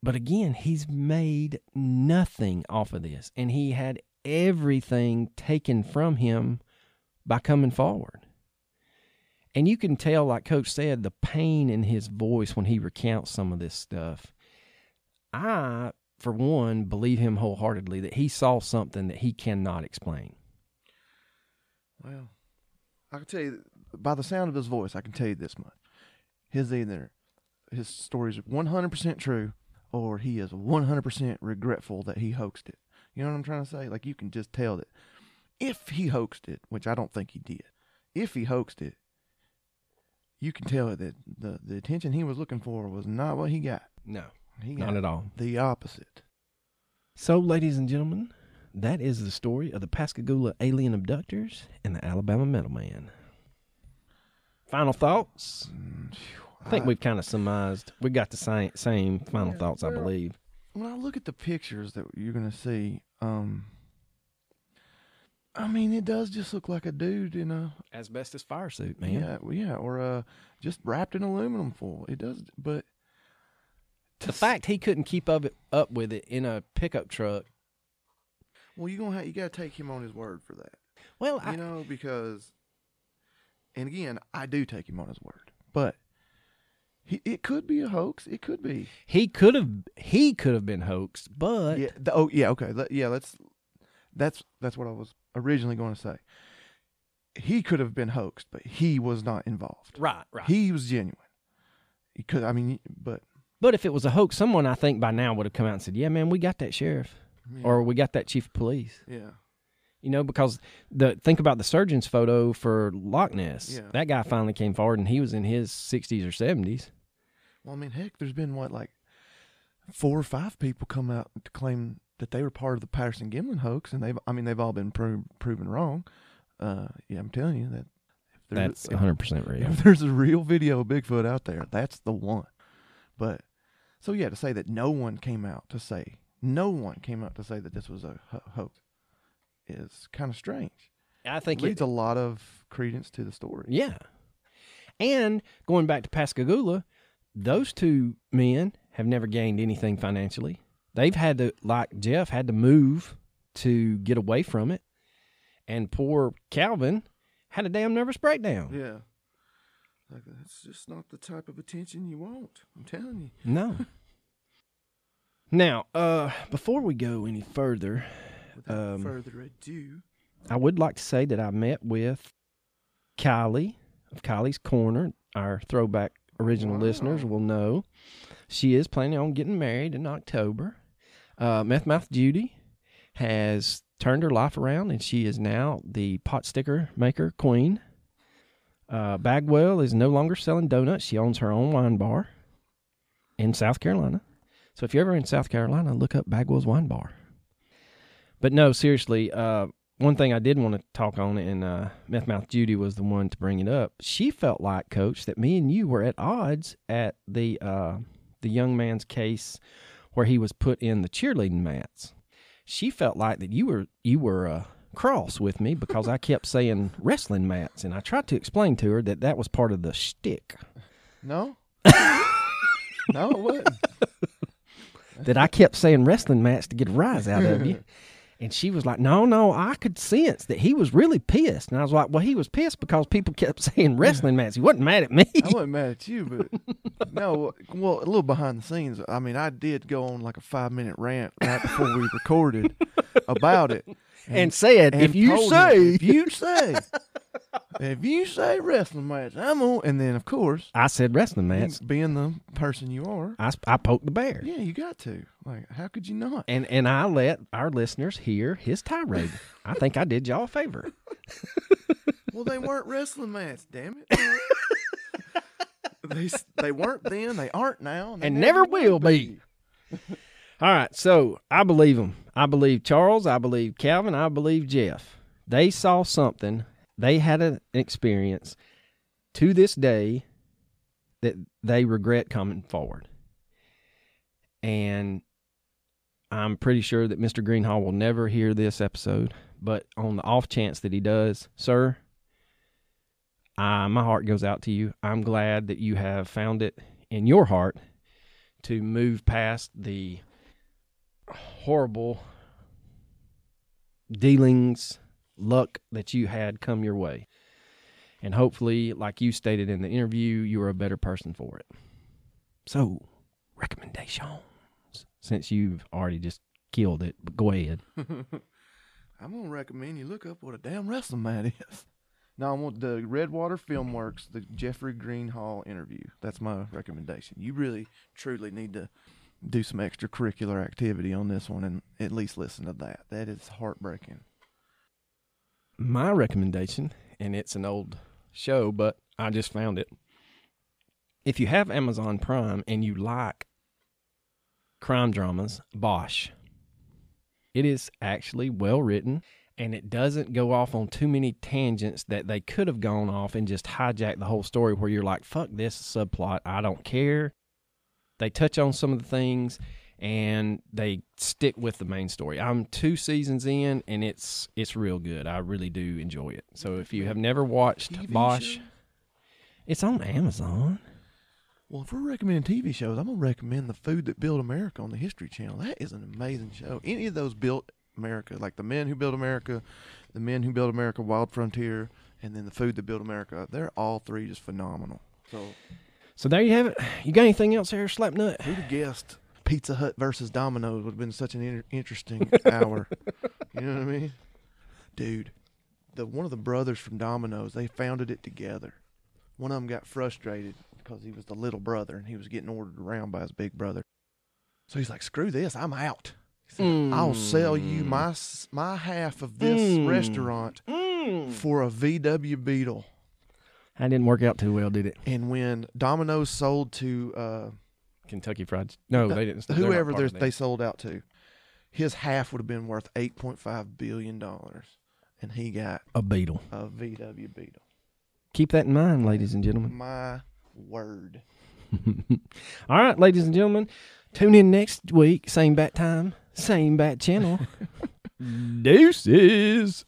[SPEAKER 2] But again, he's made nothing off of this, and he had everything taken from him by coming forward. And you can tell, like Coach said, the pain in his voice when he recounts some of this stuff. I, for one, believe him wholeheartedly that he saw something that he cannot explain.
[SPEAKER 1] Well, I can tell you by the sound of his voice, I can tell you this much: his either his stories are one hundred percent true, or he is one hundred percent regretful that he hoaxed it. You know what I'm trying to say? Like you can just tell that if he hoaxed it, which I don't think he did, if he hoaxed it, you can tell that the the attention he was looking for was not what he got.
[SPEAKER 2] No,
[SPEAKER 1] He got
[SPEAKER 2] not at all.
[SPEAKER 1] the opposite.
[SPEAKER 2] So, ladies and gentlemen, that is the story of the Pascagoula alien abductors and the Alabama metal man. Final thoughts?
[SPEAKER 1] Mm, phew,
[SPEAKER 2] I think we've kind of surmised. We got the same, same final
[SPEAKER 1] Yeah,
[SPEAKER 2] thoughts, I
[SPEAKER 1] well-
[SPEAKER 2] believe.
[SPEAKER 1] when I look at the pictures that you're gonna see, um, I mean, it does just look like a dude in a
[SPEAKER 2] Asbestos fire suit, man.
[SPEAKER 1] yeah, yeah, or uh, just wrapped in aluminum foil. It does, but
[SPEAKER 2] The
[SPEAKER 1] s-
[SPEAKER 2] fact he couldn't keep up, it, up with it in a pickup truck.
[SPEAKER 1] well, you gonna have, you gotta take him on his word for that,
[SPEAKER 2] Well, I,
[SPEAKER 1] you know, because, and again, I do take him on his word, but he, it could be a hoax. It could be.
[SPEAKER 2] he could have he could have been hoaxed, but
[SPEAKER 1] Yeah. The, oh, yeah. Okay. Let, yeah. Let's. That's that's what I was originally going to say. He could have been hoaxed, but he was not involved.
[SPEAKER 2] right, right.
[SPEAKER 1] He was genuine. He could. I mean, but
[SPEAKER 2] but if it was a hoax, someone I think by now would have come out and said, "Yeah, man, we got that sheriff,
[SPEAKER 1] yeah,
[SPEAKER 2] or we got that chief of police."
[SPEAKER 1] yeah,
[SPEAKER 2] You know, because the think about the surgeon's photo for Loch Ness.
[SPEAKER 1] Yeah.
[SPEAKER 2] That guy finally came forward, and he was in his sixties or seventies.
[SPEAKER 1] Well, I mean, heck, there's been what like four or five people come out to claim that they were part of the Patterson Gimlin hoax, and they've. I mean, they've all been pro- proven wrong. Uh, yeah, I'm telling you that. If there's-
[SPEAKER 2] That's one hundred percent real.
[SPEAKER 1] If there's a real video of Bigfoot out there, that's the one. But so yeah, to say that no one came out to say no one came out to say that this was a ho- hoax is kind of strange.
[SPEAKER 2] I think it,
[SPEAKER 1] leads a lot of credence to the story.
[SPEAKER 2] Yeah. And going back to Pascagoula, those two men have never gained anything financially. They've had to, like Jeff, had to move to get away from it. And poor Calvin had a damn nervous breakdown.
[SPEAKER 1] Yeah. Like that's just not the type of attention you want. I'm telling you.
[SPEAKER 2] No. now, uh, before we go any further,
[SPEAKER 1] Without
[SPEAKER 2] Um,
[SPEAKER 1] further ado,
[SPEAKER 2] I would like to say that I met with Kylie of Kylie's Corner. Our throwback original
[SPEAKER 1] Wow.
[SPEAKER 2] listeners will know she is planning on getting married in October. Uh, Meth Mouth Judy has turned her life around and she is now the pot sticker maker queen. Uh, Bagwell is no longer selling donuts. She owns her own wine bar in South Carolina. So if you're ever in South Carolina, look up Bagwell's Wine Bar. But no, seriously, uh, one thing I did want to talk on, and uh, Meth Mouth Judy was the one to bring it up. She felt like, Coach, that me and you were at odds at the uh, the young man's case where he was put in the cheerleading mats. She felt like that you were you were uh, cross with me because I kept saying wrestling mats, and I tried to explain to her that that was part of the shtick.
[SPEAKER 1] no, no, it wasn't.
[SPEAKER 2] that I kept saying wrestling mats to get a rise out of you. And she was like, "No, no, I could sense that he was really pissed." And I was like, "Well, he was pissed because people kept saying wrestling match. He wasn't mad at me."
[SPEAKER 1] I wasn't mad at you, but no. Well, a little behind the scenes. I mean, I did go on like a five minute rant right before we recorded about it,
[SPEAKER 2] and said,
[SPEAKER 1] and
[SPEAKER 2] "If you
[SPEAKER 1] told him,
[SPEAKER 2] say,
[SPEAKER 1] if you say, if you say wrestling match, I'm on." And then, of course,
[SPEAKER 2] I said wrestling match,
[SPEAKER 1] being the person you are,
[SPEAKER 2] I, I poked the bear.
[SPEAKER 1] yeah, you got to. Like, how could you not?
[SPEAKER 2] And and I let our listeners hear his tirade. I think I did y'all a favor.
[SPEAKER 1] Well, they weren't wrestling match. Damn it. they they weren't then. They aren't now, they
[SPEAKER 2] And never will be. All right, so I believe them. I believe Charles. I believe Calvin. I believe Jeff. They saw something. They had an experience to this day that they regret coming forward. And I'm pretty sure that Mr. Greenhaw will never hear this episode. But on the off chance that he does, sir, uh, my heart goes out to you. I'm glad that you have found it in your heart to move past the horrible dealings, luck that you had come your way. And hopefully, like you stated in the interview, you are a better person for it. So, recommendations. Since you've already just killed it, but go ahead.
[SPEAKER 1] I'm gonna recommend you look up what a damn wrestling mat is. No, I want the Redwater Filmworks, the Jeffrey Greenhaw interview. That's my recommendation. You really, truly need to do some extracurricular activity on this one and at least listen to that. That is heartbreaking.
[SPEAKER 2] My recommendation, and it's an old show, but I just found it. If you have Amazon Prime and you like crime dramas, Bosch. It is actually well written and it doesn't go off on too many tangents that they could have gone off and just hijack the whole story where you're like, fuck this subplot, I don't care. They touch on some of the things and they stick with the main story. I'm two seasons in and it's it's real good. I really do enjoy it. So if you have never watched
[SPEAKER 1] TV
[SPEAKER 2] Bosch,
[SPEAKER 1] show?
[SPEAKER 2] it's on Amazon.
[SPEAKER 1] Well, if we're recommending TV shows, I'm gonna recommend the Food That Built America on the History Channel. That is an amazing show. Any of those built America, like the Men Who Built America, the Men Who Built America, Wild Frontier, and then the Food That Built America. They're all three just phenomenal. So
[SPEAKER 2] So there you have it. You got anything else here, Slapnut?
[SPEAKER 1] who'd have guessed Pizza Hut versus Domino's would have been such an inter- interesting hour. You know what I mean, dude? The one of the brothers from Domino's, they founded it together. One of them got frustrated because he was the little brother and he was getting ordered around by his big brother. So he's like, "Screw this, I'm out." He said, I'll sell you
[SPEAKER 2] Mm.
[SPEAKER 1] my my half of this
[SPEAKER 2] Mm.
[SPEAKER 1] restaurant for a VW Beetle.
[SPEAKER 2] That didn't work out too well, did it?
[SPEAKER 1] And when Domino's sold to uh,
[SPEAKER 2] Kentucky Fried. No,
[SPEAKER 1] the-
[SPEAKER 2] they didn't.
[SPEAKER 1] whoever
[SPEAKER 2] part
[SPEAKER 1] there's-
[SPEAKER 2] of that.
[SPEAKER 1] they sold out to, his half would have been worth eight point five billion dollars, and he got
[SPEAKER 2] a beetle.
[SPEAKER 1] a VW Beetle.
[SPEAKER 2] Keep that in mind, ladies and gentlemen.
[SPEAKER 1] My word.
[SPEAKER 2] All right, ladies and gentlemen, tune in next week. Same bat time, same bat channel. Deuces.